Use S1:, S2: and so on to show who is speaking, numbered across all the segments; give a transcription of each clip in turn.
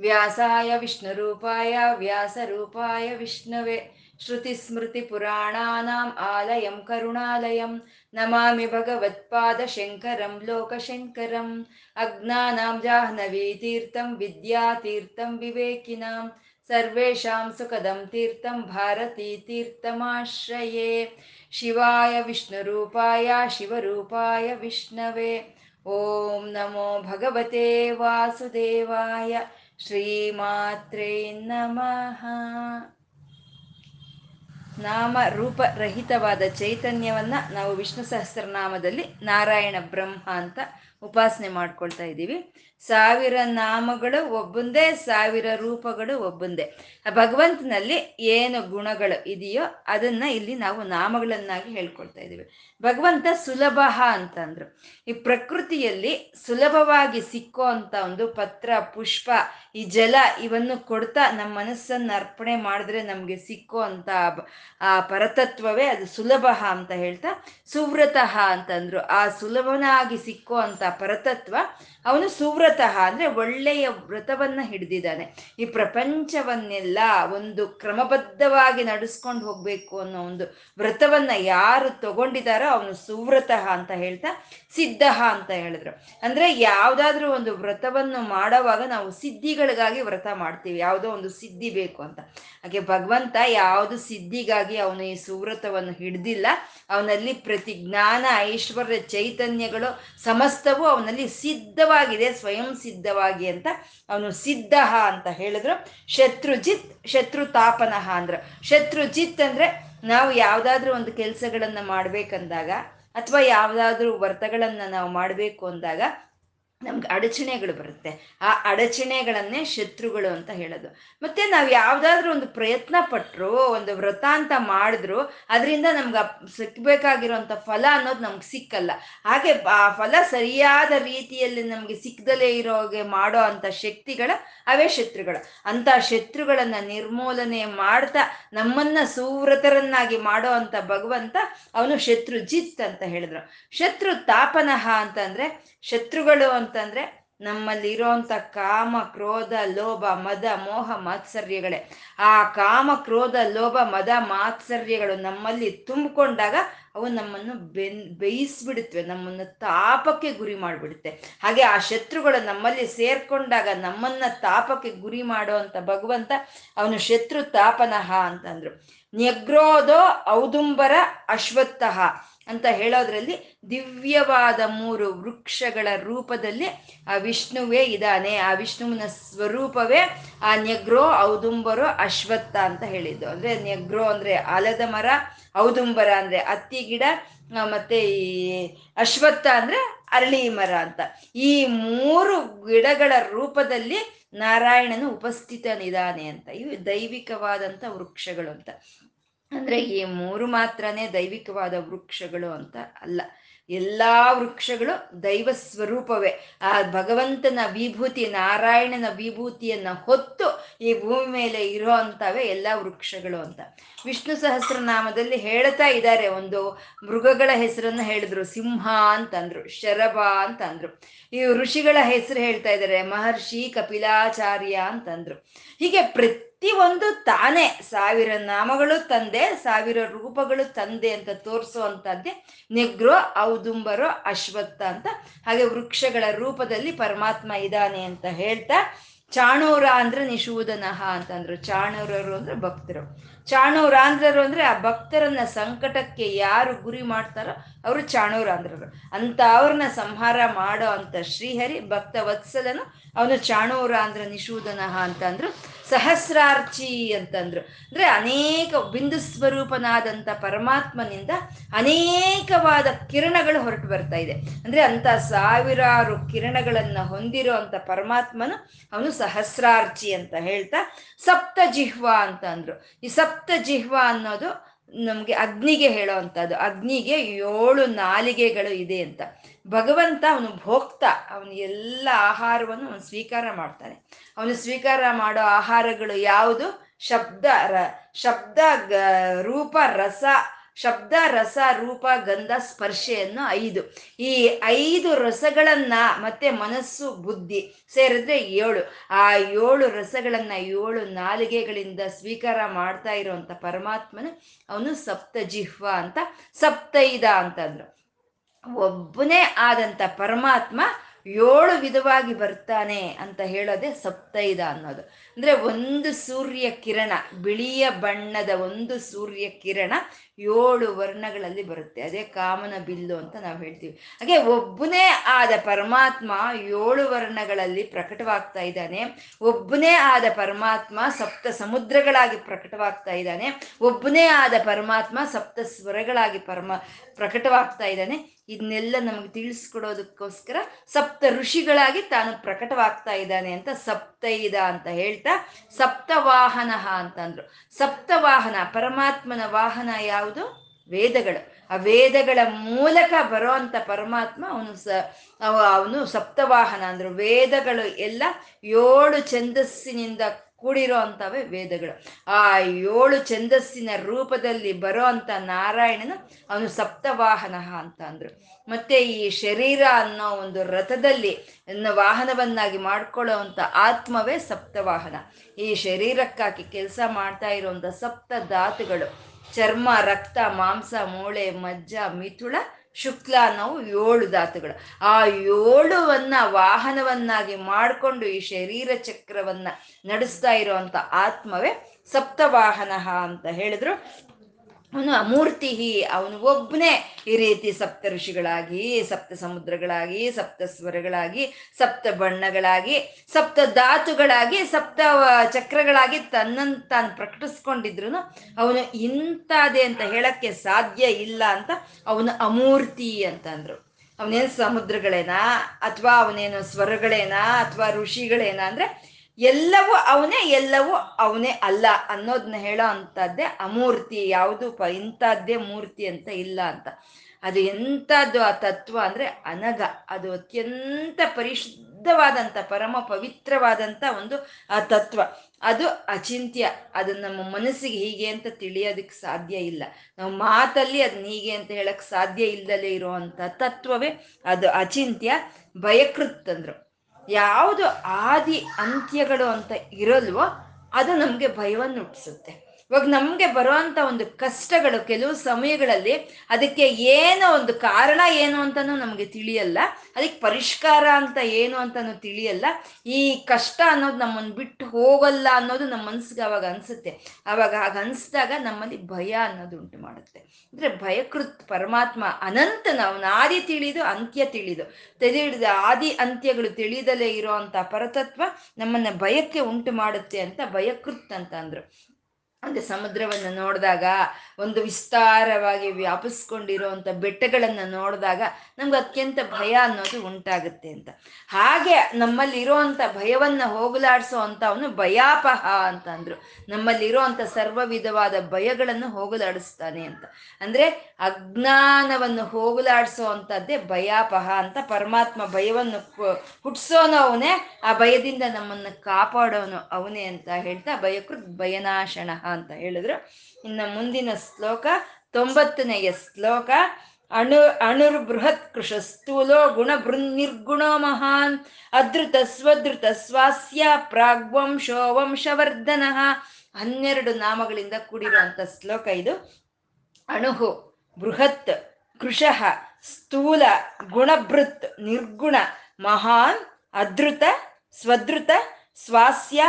S1: व्यासाय विष्णुरूपाय व्यासरूपाय विष्णवे श्रुतिस्मृतिपुराणानाम् आलयं करुणालयं नमामि भगवत्पादशङ्करं लोकशङ्करम् अज्ञानां जाह्नवीतीर्थं विद्यातीर्थं विवेकिनां सर्वेषां सुखदं तीर्थं भारतीतीर्थमाश्रये शिवाय विष्णुरूपाय शिवरूपाय विष्णवे ॐ नमो भगवते वासुदेवाय ಶ್ರೀಮಾತ್ರೇ ನಮಃ. ನಾಮ ರೂಪರಹಿತವಾದ ಚೈತನ್ಯವನ್ನ ನಾವು ವಿಷ್ಣು ಸಹಸ್ರನಾಮದಲ್ಲಿ ನಾರಾಯಣ ಬ್ರಹ್ಮ ಅಂತ ಉಪಾಸನೆ ಮಾಡ್ಕೊಳ್ತಾ ಇದ್ದೀವಿ. ಸಾವಿರ ನಾಮಗಳು ಒಬ್ಬಂದೇ, ಸಾವಿರ ರೂಪಗಳು ಒಬ್ಬಂದೇ. ಭಗವಂತನಲ್ಲಿ ಏನು ಗುಣಗಳು ಇದೆಯೋ ಅದನ್ನ ಇಲ್ಲಿ ನಾವು ನಾಮಗಳನ್ನಾಗಿ ಹೇಳ್ಕೊಳ್ತಾ ಇದ್ದೀವಿ. ಭಗವಂತ ಸುಲಭ ಅಂತಂದ್ರು. ಈ ಪ್ರಕೃತಿಯಲ್ಲಿ ಸುಲಭವಾಗಿ ಸಿಕ್ಕೋ ಅಂತ ಒಂದು ಪತ್ರ, ಪುಷ್ಪ, ಈ ಜಲ ಇವನ್ನು ಕೊಡ್ತಾ ನಮ್ಮ ಮನಸ್ಸನ್ನು ಅರ್ಪಣೆ ಮಾಡಿದ್ರೆ ನಮಗೆ ಸಿಕ್ಕೋ ಅಂತ ಆ ಪರತತ್ವವೇ ಅದು ಸುಲಭ ಅಂತ ಹೇಳ್ತಾ ಸುವ್ರತಃ ಅಂತಂದ್ರು. ಆ ಸುಲಭನಾಗಿ ಸಿಕ್ಕೋ ಅಂತ ಪರತತ್ವ ಅವನು ಸುವ್ರತಃ, ಅಂದ್ರೆ ಒಳ್ಳೆಯ ವ್ರತವನ್ನ ಹಿಡಿದಿದ್ದಾನೆ. ಈ ಪ್ರಪಂಚವನ್ನೆಲ್ಲ ಒಂದು ಕ್ರಮಬದ್ಧವಾಗಿ ನಡೆಸ್ಕೊಂಡು ಹೋಗ್ಬೇಕು ಅನ್ನೋ ಒಂದು ವ್ರತವನ್ನ ಯಾರು ತಗೊಂಡಿದಾರೋ ಅವನು ಸುವ್ರತಃ ಅಂತ ಹೇಳ್ತಾ ಸಿದ್ಧ ಅಂತ ಹೇಳಿದ್ರು. ಅಂದ್ರೆ ಯಾವ್ದಾದ್ರೂ ಒಂದು ವ್ರತವನ್ನು ಮಾಡೋವಾಗ ನಾವು ಸಿದ್ಧಿಗಳಿಗಾಗಿ ವ್ರತ ಮಾಡ್ತೀವಿ. ಯಾವುದೋ ಒಂದು ಸಿದ್ಧಿ ಬೇಕು ಅಂತ. ಹಾಗೆ ಭಗವಂತ ಯಾವುದು ಸಿದ್ಧಿಗಾಗಿ ಅವನು ಈ ಸುವ್ರತವನ್ನು ಹಿಡ್ದಿಲ್ಲ. ಅವನಲ್ಲಿ ಪ್ರತಿ ಜ್ಞಾನ, ಐಶ್ವರ್ಯ, ಚೈತನ್ಯಗಳು ಸಮಸ್ತವು ಅವನಲ್ಲಿ ಸಿದ್ಧವಾಗಿದೆ, ಸ್ವಯಂ ಸಿದ್ಧವಾಗಿ ಅಂತ ಅವನು ಸಿದ್ಧ ಅಂತ ಹೇಳಿದ್ರು. ಶತ್ರುಜಿತ್ ಶತ್ರು ತಾಪನಃ ಅಂದ್ರು. ಶತ್ರುಜಿತ್ ಅಂದ್ರೆ ನಾವು ಯಾವ್ದಾದ್ರು ಒಂದು ಕೆಲಸಗಳನ್ನ ಮಾಡ್ಬೇಕಂದಾಗ ಅಥವಾ ಯಾವ್ದಾದ್ರು ವ್ರತಗಳನ್ನ ನಾವು ಮಾಡಬೇಕು ಅಂದಾಗ ನಮ್ಗೆ ಅಡಚಣೆಗಳು ಬರುತ್ತೆ. ಆ ಅಡಚಣೆಗಳನ್ನೇ ಶತ್ರುಗಳು ಅಂತ ಹೇಳೋದು. ಮತ್ತೆ ನಾವು ಯಾವುದಾದ್ರೂ ಒಂದು ಪ್ರಯತ್ನ ಪಟ್ಟರು ಒಂದು ವ್ರತ ಅಂತ ಮಾಡಿದ್ರು, ಅದರಿಂದ ನಮ್ಗೆ ಸಿಕ್ಬೇಕಾಗಿರುವಂಥ ಫಲ ಅನ್ನೋದು ನಮ್ಗೆ ಸಿಕ್ಕಲ್ಲ. ಹಾಗೆ ಆ ಫಲ ಸರಿಯಾದ ರೀತಿಯಲ್ಲಿ ನಮ್ಗೆ ಇರೋ ಇರೋಗೆ ಮಾಡೋ ಅಂಥ ಶಕ್ತಿಗಳ ಅವೇ ಶತ್ರುಗಳು. ಅಂತ ಶತ್ರುಗಳನ್ನ ನಿರ್ಮೂಲನೆ ಮಾಡ್ತಾ, ನಮ್ಮನ್ನ ಸುವ್ರತರನ್ನಾಗಿ ಮಾಡೋ ಅಂತ ಭಗವಂತ, ಅವನು ಶತ್ರು ಜಿತ್ ಅಂತ ಹೇಳಿದ್ರು. ಶತ್ರು ತಾಪನಃ ಅಂತಂದ್ರೆ ಶತ್ರುಗಳು ಅಂತಂದ್ರೆ ನಮ್ಮಲ್ಲಿ ಇರೋಂಥ ಕಾಮ, ಕ್ರೋಧ, ಲೋಭ, ಮದ, ಮೋಹ, ಮಾತ್ಸರ್ಯಗಳೇ. ಆ ಕಾಮ, ಕ್ರೋಧ, ಲೋಭ, ಮದ, ಮಾತ್ಸರ್ಯಗಳು ನಮ್ಮಲ್ಲಿ ತುಂಬಿಕೊಂಡಾಗ ಅವು ನಮ್ಮನ್ನು ಬೆನ್, ಬೇಯಿಸ್ಬಿಡುತ್ತವೆ, ನಮ್ಮನ್ನು ತಾಪಕ್ಕೆ ಗುರಿ ಮಾಡಿಬಿಡುತ್ತೆ. ಹಾಗೆ ಆ ಶತ್ರುಗಳು ನಮ್ಮಲ್ಲಿ ಸೇರ್ಕೊಂಡಾಗ ನಮ್ಮನ್ನ ತಾಪಕ್ಕೆ ಗುರಿ ಮಾಡೋ ಭಗವಂತ ಅವನು ಶತ್ರು ತಾಪನಃ ಅಂತಂದ್ರು. ನ್ಯಗ್ರೋಧೋ ಔದುಂಬರ ಅಶ್ವತ್ಥಃ ಅಂತ ಹೇಳೋದ್ರಲ್ಲಿ ದಿವ್ಯವಾದ ಮೂರು ವೃಕ್ಷಗಳ ರೂಪದಲ್ಲಿ ಆ ವಿಷ್ಣುವೇ ಇದ್ದಾನೆ. ಆ ವಿಷ್ಣುವಿನ ಸ್ವರೂಪವೇ ಆ ನೆಗ್ರೋ ಔದುಂಬರೋ ಅಶ್ವತ್ಥ ಅಂತ ಹೇಳಿದ್ದು. ಅಂದ್ರೆ ನೆಗ್ರೋ ಅಂದ್ರೆ ಆಲದ ಮರ, ಔದುಂಬರ ಅಂದ್ರೆ ಅತ್ತಿ ಗಿಡ ಮತ್ತೆ ಈ ಅಶ್ವತ್ಥ ಅಂದ್ರೆ ಅರಳಿ ಮರ ಅಂತ. ಈ ಮೂರು ಗಿಡಗಳ ರೂಪದಲ್ಲಿ ನಾರಾಯಣನು ಉಪಸ್ಥಿತನಿದ್ದಾನೆ ಅಂತ. ಇವು ದೈವಿಕವಾದಂಥ ವೃಕ್ಷಗಳು ಅಂತ. ಅಂದ್ರೆ ಈ ಮೂರು ಮಾತ್ರನೇ ದೈವಿಕವಾದ ವೃಕ್ಷಗಳು ಅಂತ ಅಲ್ಲ. ಎಲ್ಲಾ ವೃಕ್ಷಗಳು ದೈವ ಸ್ವರೂಪವೇ. ಆ ಭಗವಂತನ ವಿಭೂತಿ, ನಾರಾಯಣನ ವಿಭೂತಿಯನ್ನ ಹೊತ್ತು ಈ ಭೂಮಿ ಮೇಲೆ ಇರೋ ಅಂತವೇ ಎಲ್ಲ ವೃಕ್ಷಗಳು ಅಂತ. ವಿಷ್ಣು ಸಹಸ್ರನಾಮದಲ್ಲಿ ಹೇಳ್ತಾ ಇದ್ದಾರೆ. ಒಂದು ಮೃಗಗಳ ಹೆಸರನ್ನ ಹೇಳಿದ್ರು. ಸಿಂಹ ಅಂತಂದ್ರು, ಶರಭ ಅಂತಂದ್ರು. ಈ ಋಷಿಗಳ ಹೆಸರು ಹೇಳ್ತಾ ಇದ್ದಾರೆ. ಮಹರ್ಷಿ, ಕಪಿಲಾಚಾರ್ಯ ಅಂತಂದ್ರು. ಹೀಗೆ ಪ್ರತಿ ಪ್ರತಿಯೊಂದು ತಾನೇ ಸಾವಿರ ನಾಮಗಳು ತಂದೆ, ಸಾವಿರ ರೂಪಗಳು ತಂದೆ ಅಂತ ತೋರಿಸುವಂತದ್ದೇ ನೆಗ್ರೋ, ಔದುಂಬರೋ, ಅಶ್ವತ್ಥ ಅಂತ. ಹಾಗೆ ವೃಕ್ಷಗಳ ರೂಪದಲ್ಲಿ ಪರಮಾತ್ಮ ಇದ್ದಾನೆ ಅಂತ ಹೇಳ್ತಾ, ಚಾಣೂರ ಅಂದ್ರೆ ಅಂತಂದ್ರು. ಚಾಣೂರರು ಅಂದ್ರೆ ಭಕ್ತರು. ಚಾಣೂರಾಂಧ್ರರು ಅಂದ್ರೆ ಆ ಭಕ್ತರನ್ನ ಸಂಕಟಕ್ಕೆ ಯಾರು ಗುರಿ ಮಾಡ್ತಾರೋ ಅವರು ಚಾಣೂರಾಂಧ್ರರು ಅಂತ ಅವ್ರನ್ನ ಸಂಹಾರ ಮಾಡೋ ಅಂತ ಶ್ರೀಹರಿ ಭಕ್ತ ವತ್ಸಲನು ಅವನು ಚಾಣೂರಾಂಧ್ರ ನಿಶೂದನಃ ಅಂತಂದ್ರು. ಸಹಸ್ರಾರ್ಚಿ ಅಂತಂದ್ರು. ಅಂದ್ರೆ ಅನೇಕ ಬಿಂದು ಸ್ವರೂಪನಾದಂಥ ಪರಮಾತ್ಮನಿಂದ ಅನೇಕವಾದ ಕಿರಣಗಳು ಹೊರಟು ಬರ್ತಾ ಇದೆ. ಅಂದ್ರೆ ಅಂತ ಸಾವಿರಾರು ಕಿರಣಗಳನ್ನ ಹೊಂದಿರೋ ಪರಮಾತ್ಮನು ಅವನು ಸಹಸ್ರಾರ್ಚಿ ಅಂತ ಹೇಳ್ತಾ ಸಪ್ತ ಜಿಹ್ವ ಅಂತ ಅಂದ್ರು ಈ ಸಪ್ತ ಜಿಹ್ವ ಅನ್ನೋದು ನಮ್ಗೆ ಅಗ್ನಿಗೆ ಹೇಳೋ ಅಂಥದ್ದು ಅಗ್ನಿಗೆ ಏಳು ನಾಲಿಗೆಗಳು ಇದೆ ಅಂತ. ಭಗವಂತ ಅವನು ಭೋಕ್ತ. ಅವನು ಎಲ್ಲ ಆಹಾರವನ್ನು ಅವನು ಸ್ವೀಕಾರ ಮಾಡ್ತಾನೆ. ಅವನು ಸ್ವೀಕಾರ ಮಾಡೋ ಆಹಾರಗಳು ಯಾವುದು? ಶಬ್ದ ರ, ಶಬ್ದ ಗ, ರೂಪ ರಸ, ಶಬ್ದ ರಸ, ರೂಪ ಗಂಧ, ಸ್ಪರ್ಶೆಯನ್ನು ಐದು. ಈ ಐದು ರಸಗಳನ್ನ ಮತ್ತೆ ಮನಸ್ಸು, ಬುದ್ಧಿ ಸೇರಿದ್ರೆ ಏಳು. ಆ ಏಳು ರಸಗಳನ್ನ ಏಳು ನಾಲಿಗೆಗಳಿಂದ ಸ್ವೀಕಾರ ಮಾಡ್ತಾ ಇರುವಂತ ಪರಮಾತ್ಮನ ಅವನು ಸಪ್ತ ಅಂತ, ಸಪ್ತೈದ ಅಂತಂದ್ರು. ಒಬ್ಬನೇ ಆದಂತ ಪರಮಾತ್ಮ ಏಳು ವಿಧವಾಗಿ ಬರ್ತಾನೆ ಅಂತ ಹೇಳೋದೆ ಸಪ್ತೈದ ಅನ್ನೋದು. ಅಂದ್ರೆ ಒಂದು ಸೂರ್ಯ ಕಿರಣ, ಬಿಳಿಯ ಬಣ್ಣದ ಒಂದು ಸೂರ್ಯ ಕಿರಣ ಏಳು ವರ್ಣಗಳಲ್ಲಿ ಬರುತ್ತೆ. ಅದೇ ಕಾಮನ ಬಿಲ್ಲು ಅಂತ ನಾವು ಹೇಳ್ತೀವಿ. ಹಾಗೆ ಒಬ್ಬನೇ ಆದ ಪರಮಾತ್ಮ ಏಳು ವರ್ಣಗಳಲ್ಲಿ ಪ್ರಕಟವಾಗ್ತಾ ಇದ್ದಾನೆ. ಒಬ್ಬನೇ ಆದ ಪರಮಾತ್ಮ ಸಪ್ತ ಸಮುದ್ರಗಳಾಗಿ ಪ್ರಕಟವಾಗ್ತಾ ಇದ್ದಾನೆ. ಒಬ್ಬನೇ ಆದ ಪರಮಾತ್ಮ ಸಪ್ತ ಸ್ವರಗಳಾಗಿ ಪರಮ ಪ್ರಕಟವಾಗ್ತಾ ಇದ್ದಾನೆ. ಇದನ್ನೆಲ್ಲ ನಮಗೆ ತಿಳಿಸ್ಕೊಡೋದಕ್ಕೋಸ್ಕರ ಸಪ್ತ ಋಷಿಗಳಾಗಿ ತಾನು ಪ್ರಕಟವಾಗ್ತಾ ಇದ್ದಾನೆ ಅಂತ ಸಪ್ತೈದ ಅಂತ ಹೇಳ್ತಾ ಸಪ್ತವಾಹನ ಅಂತಂದ್ರು. ಸಪ್ತವಾಹನ, ಪರಮಾತ್ಮನ ವಾಹನ ಯಾವುದು? ವೇದಗಳು. ಆ ವೇದಗಳ ಮೂಲಕ ಬರೋ ಪರಮಾತ್ಮ ಅವನು ಸ ಅವನು ಸಪ್ತವಾಹನ ಅಂದ್ರು. ವೇದಗಳು ಎಲ್ಲ ಏಳು ಛಂದಸ್ಸಿನಿಂದ ಕೂಡಿರೋ ಅಂಥವೇ ವೇದಗಳು. ಆ ಏಳು ಛಂದಸ್ಸಿನ ರೂಪದಲ್ಲಿ ಬರೋ ಅಂತ ನಾರಾಯಣನು ಅವನು ಸಪ್ತವಾಹನ ಅಂತ ಅಂದ್ರು. ಮತ್ತೆ ಈ ಶರೀರ ಅನ್ನೋ ಒಂದು ರಥದಲ್ಲಿ ವಾಹನವನ್ನಾಗಿ ಮಾಡ್ಕೊಳ್ಳೋ ಅಂತ ಆತ್ಮವೇ ಸಪ್ತವಾಹನ. ಈ ಶರೀರಕ್ಕಾಗಿ ಕೆಲಸ ಮಾಡ್ತಾ ಇರುವಂಥ ಸಪ್ತ ಧಾತುಗಳು. ಚರ್ಮ, ರಕ್ತ, ಮಾಂಸ, ಮೂಳೆ, ಮಜ್ಜ, ಮಿಥುಳ ಶುಕ್ಲ ನಾವು ಏಳು ಧಾತುಗಳು. ಆ ಏಳುವನ್ನ ವಾಹನವನ್ನಾಗಿ ಮಾಡಿಕೊಂಡು ಈ ಶರೀರ ಚಕ್ರವನ್ನ ನಡೆಸ್ತಾ ಇರುವಂತ ಆತ್ಮವೇ ಸಪ್ತವಾಹನ ಅಂತ ಹೇಳಿದ್ರು. ಅವನು ಅಮೂರ್ತಿ, ಅವನು ಒಬ್ಬನೇ ಈ ರೀತಿ ಸಪ್ತ ಋಷಿಗಳಾಗಿ, ಸಪ್ತ ಸಮುದ್ರಗಳಾಗಿ, ಸಪ್ತ ಸ್ವರಗಳಾಗಿ, ಸಪ್ತ ಬಣ್ಣಗಳಾಗಿ, ಸಪ್ತ ಧಾತುಗಳಾಗಿ, ಸಪ್ತ ಚಕ್ರಗಳಾಗಿ ತನ್ನನ್ನು ತಾನು ಪ್ರಕಟಿಸ್ಕೊಂಡಿದ್ರು ಅವನು ಇಂಥದೇ ಅಂತ ಹೇಳಕ್ಕೆ ಸಾಧ್ಯ ಇಲ್ಲ ಅಂತ ಅವನು ಅಮೂರ್ತಿ ಅಂತಂದ್ರು ಅವನೇನು ಸಮುದ್ರಗಳೇನಾ ಅಥವಾ ಅವನೇನು ಸ್ವರಗಳೇನಾ ಅಥವಾ ಋಷಿಗಳೇನಾ ಅಂದ್ರೆ ಎಲ್ಲವೂ ಅವನೇ ಎಲ್ಲವೂ ಅವನೇ ಅಲ್ಲ ಅನ್ನೋದನ್ನ ಹೇಳೋ ಅಂಥದ್ದೇ ಅಮೂರ್ತಿ. ಯಾವುದು ಪ, ಇಂಥದ್ದೇ ಮೂರ್ತಿ ಅಂತ ಇಲ್ಲ ಅಂತ. ಅದು ಎಂಥದ್ದು ಆ ತತ್ವ ಅಂದರೆ ಅನಗ ಅದು ಅತ್ಯಂತ ಪರಿಶುದ್ಧವಾದಂಥ, ಪರಮ ಪವಿತ್ರವಾದಂಥ ಒಂದು ಆ ತತ್ವ. ಅದು ಅಚಿಂತ್ಯ. ಅದು ನಮ್ಮ ಮನಸ್ಸಿಗೆ ಹೀಗೆ ಅಂತ ತಿಳಿಯೋದಕ್ಕೆ ಸಾಧ್ಯ ಇಲ್ಲ. ನಾವು ಮಾತಲ್ಲಿ ಅದನ್ನ ಹೀಗೆ ಅಂತ ಹೇಳಕ್ಕೆ ಸಾಧ್ಯ ಇಲ್ಲದಲೇ ಇರುವಂಥ ತತ್ವವೇ ಅದು ಅಚಿಂತ್ಯ, ಭಯಕೃತ್ ಯಾವುದು ಆದಿ ಅಂತ್ಯಗಳು ಅಂತ ಇರಲ್ವೋ ಅದು ನಮಗೆ ಭಯವನ್ನು ಹುಟ್ಟಿಸುತ್ತೆ. ಇವಾಗ ನಮಗೆ ಬರುವಂತ ಒಂದು ಕಷ್ಟಗಳು ಕೆಲವು ಸಮಯಗಳಲ್ಲಿ ಅದಕ್ಕೆ ಏನೋ ಒಂದು ಕಾರಣ ಏನು ಅಂತಾನು ನಮಗೆ ತಿಳಿಯಲ್ಲ. ಅದಕ್ಕೆ ಪರಿಷ್ಕಾರ ಅಂತ ಏನು ಅಂತಾನು ತಿಳಿಯಲ್ಲ. ಈ ಕಷ್ಟ ಅನ್ನೋದು ನಮ್ಮನ್ನು ಬಿಟ್ಟು ಹೋಗಲ್ಲ ಅನ್ನೋದು ನಮ್ಮ ಮನ್ಸಿಗೆ ಅವಾಗ ಅನ್ಸುತ್ತೆ. ಅವಾಗ ಹಾಗ ಅನ್ಸಿದಾಗ ನಮ್ಮಲ್ಲಿ ಭಯ ಅನ್ನೋದು ಉಂಟು ಮಾಡುತ್ತೆ. ಅಂದ್ರೆ ಭಯಕೃತ್ ಪರಮಾತ್ಮ ಅನಂತ ನಾವು ಆದಿ ತಿಳಿದು ಅಂತ್ಯ ತಿಳಿದು ತಿಳಿದ ಆದಿ ಅಂತ್ಯಗಳು ತಿಳಿದಲೇ ಇರೋ ಪರತತ್ವ ನಮ್ಮನ್ನ ಭಯಕ್ಕೆ ಉಂಟು ಮಾಡುತ್ತೆ ಅಂತ ಭಯಕೃತ್ ಅಂತ ಅಂದ್ರು. ಅಂದ್ರೆ ಸಮುದ್ರವನ್ನು ನೋಡಿದಾಗ, ಒಂದು ವಿಸ್ತಾರವಾಗಿ ವ್ಯಾಪಿಸ್ಕೊಂಡಿರುವಂಥ ಬೆಟ್ಟಗಳನ್ನು ನೋಡಿದಾಗ ನಮ್ಗೆ ಅತ್ಯಂತ ಭಯ ಅನ್ನೋದು ಉಂಟಾಗುತ್ತೆ ಅಂತ. ಹಾಗೆ ನಮ್ಮಲ್ಲಿ ಭಯವನ್ನ ಭಯವನ್ನು ಹೋಗಲಾಡಿಸೋ ಅಂತ ಅವನು ಭಯಾಪಹ ಅಂತ ಅಂದ್ರು. ನಮ್ಮಲ್ಲಿರುವಂಥ ಸರ್ವ ವಿಧವಾದ ಭಯಗಳನ್ನು ಹೋಗಲಾಡಿಸ್ತಾನೆ ಅಂತ. ಅಂದ್ರೆ ಅಜ್ಞಾನವನ್ನು ಹೋಗಲಾಡಿಸೋ ಅಂಥದ್ದೇ ಭಯಾಪಹ ಅಂತ ಪರಮಾತ್ಮ ಭಯವನ್ನು ಹುಟ್ಟಿಸೋನು ಅವನೇ, ಆ ಭಯದಿಂದ ನಮ್ಮನ್ನು ಕಾಪಾಡೋನು ಅವನೇ ಅಂತ ಹೇಳ್ತಾ ಭಯಕೃತ್ ಭಯನಾಶನ ಅಂತ ಹೇಳಿದ್ರು. ಇನ್ನು ಮುಂದಿನ ಶ್ಲೋಕ, ತೊಂಬತ್ತನೆಯ ಶ್ಲೋಕ, ಅಣು ಅಣುರ್ ಬೃಹತ್ ಕೃಷ ಸ್ಥೂಲೋ ಗುಣ ನಿರ್ಗುಣೋ ಮಹಾನ್ ಅದೃತ ಸ್ವದೃತ ಸ್ವಾಸ್ಯ ಪ್ರಾಗ್ವಂಶೋ ವಂಶವರ್ಧನ ಹನ್ನೆರಡು ನಾಮಗಳಿಂದ ಕೂಡಿರುವಂಥ ಶ್ಲೋಕ ಇದು. ಅಣುಹು ಬೃಹತ್ ಕೃಶಃ ಸ್ಥೂಲ ಗುಣಭೃತ್ ನಿರ್ಗುಣ ಮಹಾನ್ ಅದೃತ ಸ್ವದೃತ ಸ್ವಾಸ್ಯ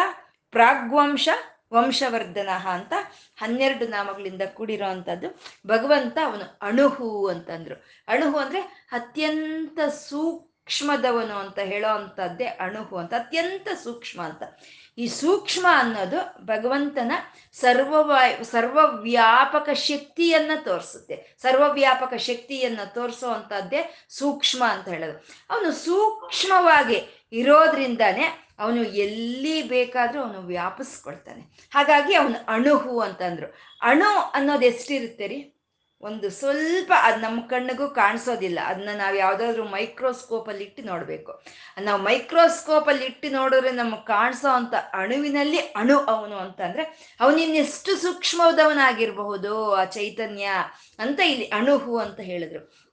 S1: ಪ್ರಾಗ್ವಂಶ ವಂಶವರ್ಧನ ಅಂತ ಹನ್ನೆರಡು ನಾಮಗಳಿಂದ ಕೂಡಿರೋ ಅಂಥದ್ದು ಭಗವಂತ ಅವನು ಅಣುಹು ಅಂತಂದ್ರು. ಅಣುಹು ಅಂದ್ರೆ ಅತ್ಯಂತ ಸೂಕ್ಷ್ಮದವನು ಅಂತ ಹೇಳೋ ಅಂಥದ್ದೇ ಅಣುಹು ಅಂತ, ಅತ್ಯಂತ ಸೂಕ್ಷ್ಮ ಅಂತ. ಈ ಸೂಕ್ಷ್ಮ ಅನ್ನೋದು ಭಗವಂತನ ಸರ್ವವಾಯ್ ಸರ್ವವ್ಯಾಪಕ ಶಕ್ತಿಯನ್ನ ತೋರಿಸುತ್ತೆ. ಸರ್ವವ್ಯಾಪಕ ಶಕ್ತಿಯನ್ನ ತೋರಿಸೋ ಅಂಥದ್ದೇ ಸೂಕ್ಷ್ಮ ಅಂತ ಹೇಳೋದು. ಅವನು ಸೂಕ್ಷ್ಮವಾಗಿ ಇರೋದ್ರಿಂದಾನೆ ಅವನು ಎಲ್ಲಿ ಬೇಕಾದರೂ ಅವನು ವ್ಯಾಪಿಸ್ಕೊಳ್ತಾನೆ. ಹಾಗಾಗಿ ಅವನು ಅಣುಹು ಅಂತಂದ್ರು. ಅಣು ಅನ್ನೋದು ಎಷ್ಟಿರುತ್ತೆ ರೀ? ಒಂದು ಸ್ವಲ್ಪ ಅದು ನಮ್ಮ ಕಣ್ಣಿಗೂ ಕಾಣಿಸೋದಿಲ್ಲ. ಅದನ್ನ ನಾವು ಯಾವುದಾದ್ರೂ ಮೈಕ್ರೋಸ್ಕೋಪಲ್ಲಿ ಇಟ್ಟು ನೋಡಬೇಕು. ನಾವು ಮೈಕ್ರೋಸ್ಕೋಪಲ್ಲಿ ಇಟ್ಟು ನೋಡಿದ್ರೆ ನಮಗೆ ಕಾಣಿಸೋ ಅಂತ ಅಣುವಿನಲ್ಲಿ ಅಣು ಅವನು ಅಂತಂದ್ರೆ ಅವನಿನ್ನೆಷ್ಟು ಸೂಕ್ಷ್ಮದವನಾಗಿರಬಹುದು ಆ ಚೈತನ್ಯ ಅಂತ ಇಲ್ಲಿ ಅಣುಹು ಅಂತ ಹೇಳಿದ್ರು.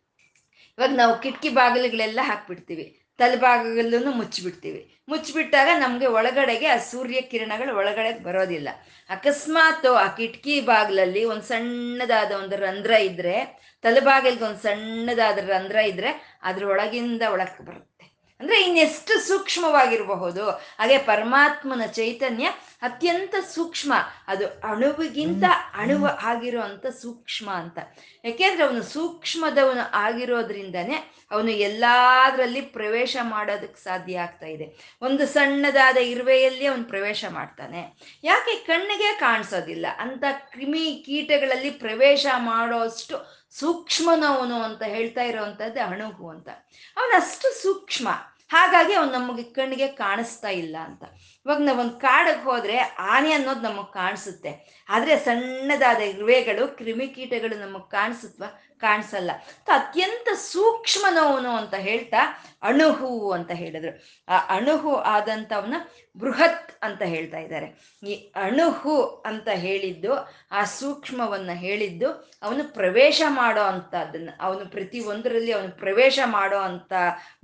S1: ಇವಾಗ ನಾವು ಕಿಟಕಿ ಬಾಗಿಲುಗಳೆಲ್ಲ ಹಾಕ್ಬಿಡ್ತೀವಿ. ತಲೆಭಾಗಗಳಲ್ಲೂ ಮುಚ್ಚಿಬಿಡ್ತೀವಿ. ಮುಚ್ಚಿಬಿಟ್ಟಾಗ ನಮಗೆ ಒಳಗಡೆಗೆ ಆ ಸೂರ್ಯ ಕಿರಣಗಳು ಒಳಗಡೆ ಬರೋದಿಲ್ಲ. ಅಕಸ್ಮಾತ್ ಆ ಕಿಟಕಿ ಬಾಗಿಲಲ್ಲಿ ಒಂದು ಸಣ್ಣದಾದ ಒಂದು ರಂಧ್ರ ಇದ್ರೆ ತಲೆಬಾಗಿಲ್ಗೆ ಒಂದು ಸಣ್ಣದಾದ ರಂಧ್ರ ಇದ್ರೆ ಅದ್ರ ಒಳಗಿಂದ ಒಳಕ್ಕೆ ಬರುತ್ತೆ. ಅಂದ್ರೆ ಇನ್ನೆಷ್ಟು ಸೂಕ್ಷ್ಮವಾಗಿರಬಹುದು. ಹಾಗೆ ಪರಮಾತ್ಮನ ಚೈತನ್ಯ ಅತ್ಯಂತ ಸೂಕ್ಷ್ಮ. ಅದು ಅಣುವಿಗಿಂತ ಅಣುವ ಆಗಿರುವಂತ ಸೂಕ್ಷ್ಮ ಅಂತ. ಯಾಕೆಂದ್ರೆ ಅವನು ಸೂಕ್ಷ್ಮದವನು ಆಗಿರೋದ್ರಿಂದನೇ ಅವನು ಎಲ್ಲಾದ್ರಲ್ಲಿ ಪ್ರವೇಶ ಮಾಡೋದಕ್ಕೆ ಸಾಧ್ಯ ಆಗ್ತಾ ಇದೆ. ಒಂದು ಸಣ್ಣದಾದ ಇರುವೆಯಲ್ಲಿ ಅವನು ಪ್ರವೇಶ ಮಾಡ್ತಾನೆ. ಯಾಕೆ ಕಣ್ಣಿಗೆ ಕಾಣಿಸೋದಿಲ್ಲ? ಅಂತ ಕ್ರಿಮಿ ಕೀಟಗಳಲ್ಲಿ ಪ್ರವೇಶ ಮಾಡೋಷ್ಟು ಸೂಕ್ಷ್ಮನವನು ಅಂತ ಹೇಳ್ತಾ ಇರೋವಂಥದ್ದು ಅಣುಗು ಅಂತ. ಅವನಷ್ಟು ಸೂಕ್ಷ್ಮ. ಹಾಗಾಗಿ ಅವನು ನಮಗೆ ಕಣ್ಣಿಗೆ ಕಾಣಿಸ್ತಾ ಇಲ್ಲ ಅಂತ. ಇವಾಗ ನಾವೊಂದು ಕಾಡಿಗೆ ಹೋದ್ರೆ ಆನೆ ಅನ್ನೋದು ನಮಗೆ ಕಾಣಿಸುತ್ತೆ. ಆದರೆ ಸಣ್ಣದಾದ ಇರುವೆಗಳು ಕ್ರಿಮಿಕೀಟಗಳು ನಮಗೆ ಕಾಣಿಸುತ್ತ ಕಾಣಿಸಲ್ಲ. ಅತ್ಯಂತ ಸೂಕ್ಷ್ಮನವನು ಅಂತ ಹೇಳ್ತಾ ಅಣುಹು ಅಂತ ಹೇಳಿದ್ರು. ಆ ಅಣುಹು ಆದಂಥವನ್ನ ಬೃಹತ್ ಅಂತ ಹೇಳ್ತಾ ಇದ್ದಾರೆ. ಈ ಅಣುಹು ಅಂತ ಹೇಳಿದ್ದು, ಆ ಸೂಕ್ಷ್ಮವನ್ನ ಹೇಳಿದ್ದು ಅವನು ಪ್ರವೇಶ ಮಾಡೋ ಅಂಥದ್ದನ್ನು, ಅವನು ಪ್ರತಿ ಒಂದರಲ್ಲಿ ಅವನು ಪ್ರವೇಶ ಮಾಡೋ ಅಂತ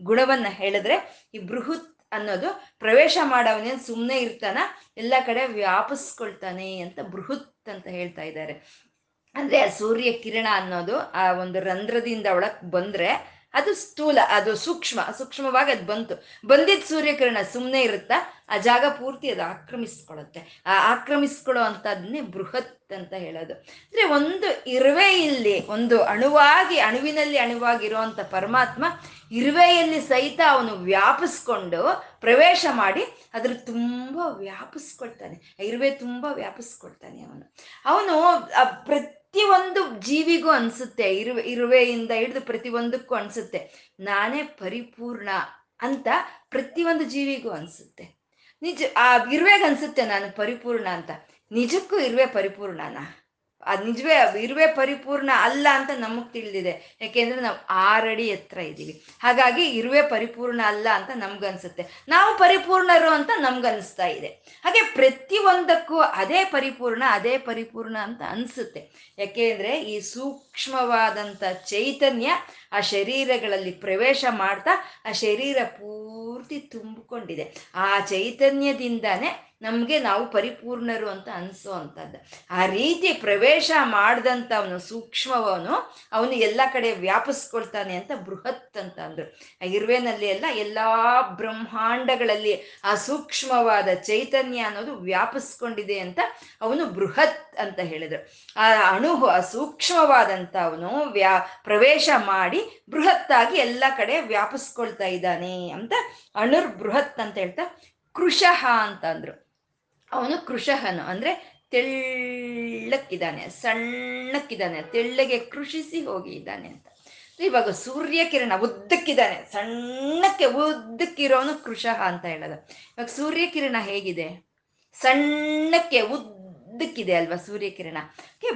S1: ಗುಣವನ್ನ ಹೇಳಿದ್ರೆ ಈ ಬೃಹತ್ ಅನ್ನೋದು ಪ್ರವೇಶ ಮಾಡವನೇನು ಸುಮ್ಮನೆ ಇರ್ತಾನ, ಎಲ್ಲ ಕಡೆ ವ್ಯಾಪಿಸ್ಕೊಳ್ತಾನೆ ಅಂತ ಬೃಹತ್ ಅಂತ ಹೇಳ್ತಾ ಇದ್ದಾರೆ. ಅಂದ್ರೆ ಆ ಸೂರ್ಯ ಕಿರಣ ಅನ್ನೋದು ಆ ಒಂದು ರಂಧ್ರದಿಂದ ಒಳಕ್ ಬಂದ್ರೆ ಅದು ಸ್ಥೂಲ, ಅದು ಸೂಕ್ಷ್ಮ, ಸೂಕ್ಷ್ಮವಾಗಿ ಅದು ಬಂತು. ಬಂದಿದ್ದ ಸೂರ್ಯಕಿರಣ ಸುಮ್ಮನೆ ಇರುತ್ತಾ, ಆ ಜಾಗ ಪೂರ್ತಿ ಅದು ಆಕ್ರಮಿಸ್ಕೊಳುತ್ತೆ ಆ ಆಕ್ರಮಿಸ್ಕೊಳ್ಳೋ ಅಂಥದ್ದನ್ನೇ ಬೃಹತ್ ಅಂತ ಹೇಳೋದು. ಅಂದ್ರೆ ಒಂದು ಇರುವೆ ಇಲ್ಲಿ ಒಂದು ಅಣುವಾಗಿ, ಅಣುವಿನಲ್ಲಿ ಅಣುವಾಗಿರುವಂಥ ಪರಮಾತ್ಮ ಇರುವೆಯಲ್ಲಿ ಸಹಿತ ಅವನು ವ್ಯಾಪಿಸ್ಕೊಂಡು ಪ್ರವೇಶ ಮಾಡಿ ಅದ್ರ ತುಂಬಾ ವ್ಯಾಪಿಸ್ಕೊಳ್ತಾನೆ. ಇರುವೆ ತುಂಬಾ ವ್ಯಾಪಿಸ್ಕೊಳ್ತಾನೆ ಅವನು. ಅವನು ಪ್ರತಿಯೊಂದು ಜೀವಿಗೂ ಅನ್ಸುತ್ತೆ. ಇರುವೆ, ಇರುವೆಯಿಂದ ಹಿಡಿದು ಪ್ರತಿಯೊಂದಕ್ಕೂ ಅನ್ಸುತ್ತೆ. ನಾನೇ ಪರಿಪೂರ್ಣ ಅಂತ ಪ್ರತಿಯೊಂದು ಜೀವಿಗೂ ಅನ್ಸುತ್ತೆ. ನಿಜ, ಆ ಇರುವೆಗೆ ಅನ್ಸುತ್ತೆ ನಾನು ಪರಿಪೂರ್ಣ ಅಂತ. ನಿಜಕ್ಕೂ ಇರುವೆ ಪರಿಪೂರ್ಣನಾ? ಅದು ನಿಜವೇ ಇರುವೆ ಪರಿಪೂರ್ಣ ಅಲ್ಲ ಅಂತ ನಮಗ್ ತಿಳಿದಿದೆ. ಯಾಕೆಂದ್ರೆ ನಾವು ಆರಡಿ ಎತ್ತರ ಇದ್ದೀವಿ. ಹಾಗಾಗಿ ಇರುವೆ ಪರಿಪೂರ್ಣ ಅಲ್ಲ ಅಂತ ನಮ್ಗನ್ಸುತ್ತೆ ನಾವು ಪರಿಪೂರ್ಣರು ಅಂತ ನಮ್ಗನ್ಸ್ತಾ ಇದೆ. ಹಾಗೆ ಪ್ರತಿಯೊಂದಕ್ಕೂ ಅದೇ ಪರಿಪೂರ್ಣ ಅದೇ ಪರಿಪೂರ್ಣ ಅಂತ ಅನ್ಸುತ್ತೆ. ಯಾಕೆಂದ್ರೆ ಈ ಸೂಕ್ಷ್ಮವಾದಂಥ ಚೈತನ್ಯ ಆ ಶರೀರಗಳಲ್ಲಿ ಪ್ರವೇಶ ಮಾಡ್ತಾ ಆ ಶರೀರ ಪೂರ್ತಿ ತುಂಬಿಕೊಂಡಿದೆ. ಆ ಚೈತನ್ಯದಿಂದಾನೇ ನಮಗೆ ನಾವು ಪರಿಪೂರ್ಣರು ಅಂತ ಅನಿಸೋ ಅಂಥದ್ದು ಆ ರೀತಿ ಪ್ರವೇಶ ಮಾಡಿದಂಥವನು, ಸೂಕ್ಷ್ಮವನು, ಅವನು ಎಲ್ಲ ಕಡೆ ವ್ಯಾಪಿಸ್ಕೊಳ್ತಾನೆ ಅಂತ ಬೃಹತ್ ಅಂತ ಅಂದರು. ಇರುವೆನಲ್ಲಿ ಎಲ್ಲ ಎಲ್ಲ ಬ್ರಹ್ಮಾಂಡಗಳಲ್ಲಿ ಆ ಸೂಕ್ಷ್ಮವಾದ ಚೈತನ್ಯ ಅನ್ನೋದು ವ್ಯಾಪಿಸ್ಕೊಂಡಿದೆ ಅಂತ ಅವನು ಬೃಹತ್ ಅಂತ ಹೇಳಿದರು. ಆ ಅಣು, ಆ ಸೂಕ್ಷ್ಮವಾದಂಥ ಅವನು ವ್ಯಾ, ಪ್ರವೇಶ ಮಾಡಿ ಬೃಹತ್ತಾಗಿ ಎಲ್ಲ ಕಡೆ ವ್ಯಾಪಿಸ್ಕೊಳ್ತಾ ಇದ್ದಾನೆ ಅಂತ ಅಣುರ್ ಬೃಹತ್ ಅಂತ ಹೇಳ್ತಾ ಕೃಶಃ ಅಂತ ಅಂದ್ರು. ಅವನು ಕೃಷಹನು, ಅಂದ್ರೆ ತೆಳ್ಳಕ್ಕಿದ್ದಾನೆ, ಸಣ್ಣಕ್ಕಿದ್ದಾನೆ, ತೆಳ್ಳಗೆ ಕೃಷಿಸಿ ಹೋಗಿ ಇದ್ದಾನೆ ಅಂತ ಇವಾಗ ಸೂರ್ಯ ಕಿರಣ ಉದ್ದಕ್ಕಿದ್ದಾನೆ, ಸಣ್ಣಕ್ಕೆ ಉದ್ದಕ್ಕಿರೋನು ಕೃಶಃ ಅಂತ ಹೇಳೋದು. ಇವಾಗ ಸೂರ್ಯ ಕಿರಣ ಹೇಗಿದೆ? ಸಣ್ಣಕ್ಕೆ ಉದ್ದ ಉದ್ದಕ್ಕಿದೆ ಅಲ್ವಾ ಸೂರ್ಯಕಿರಣ?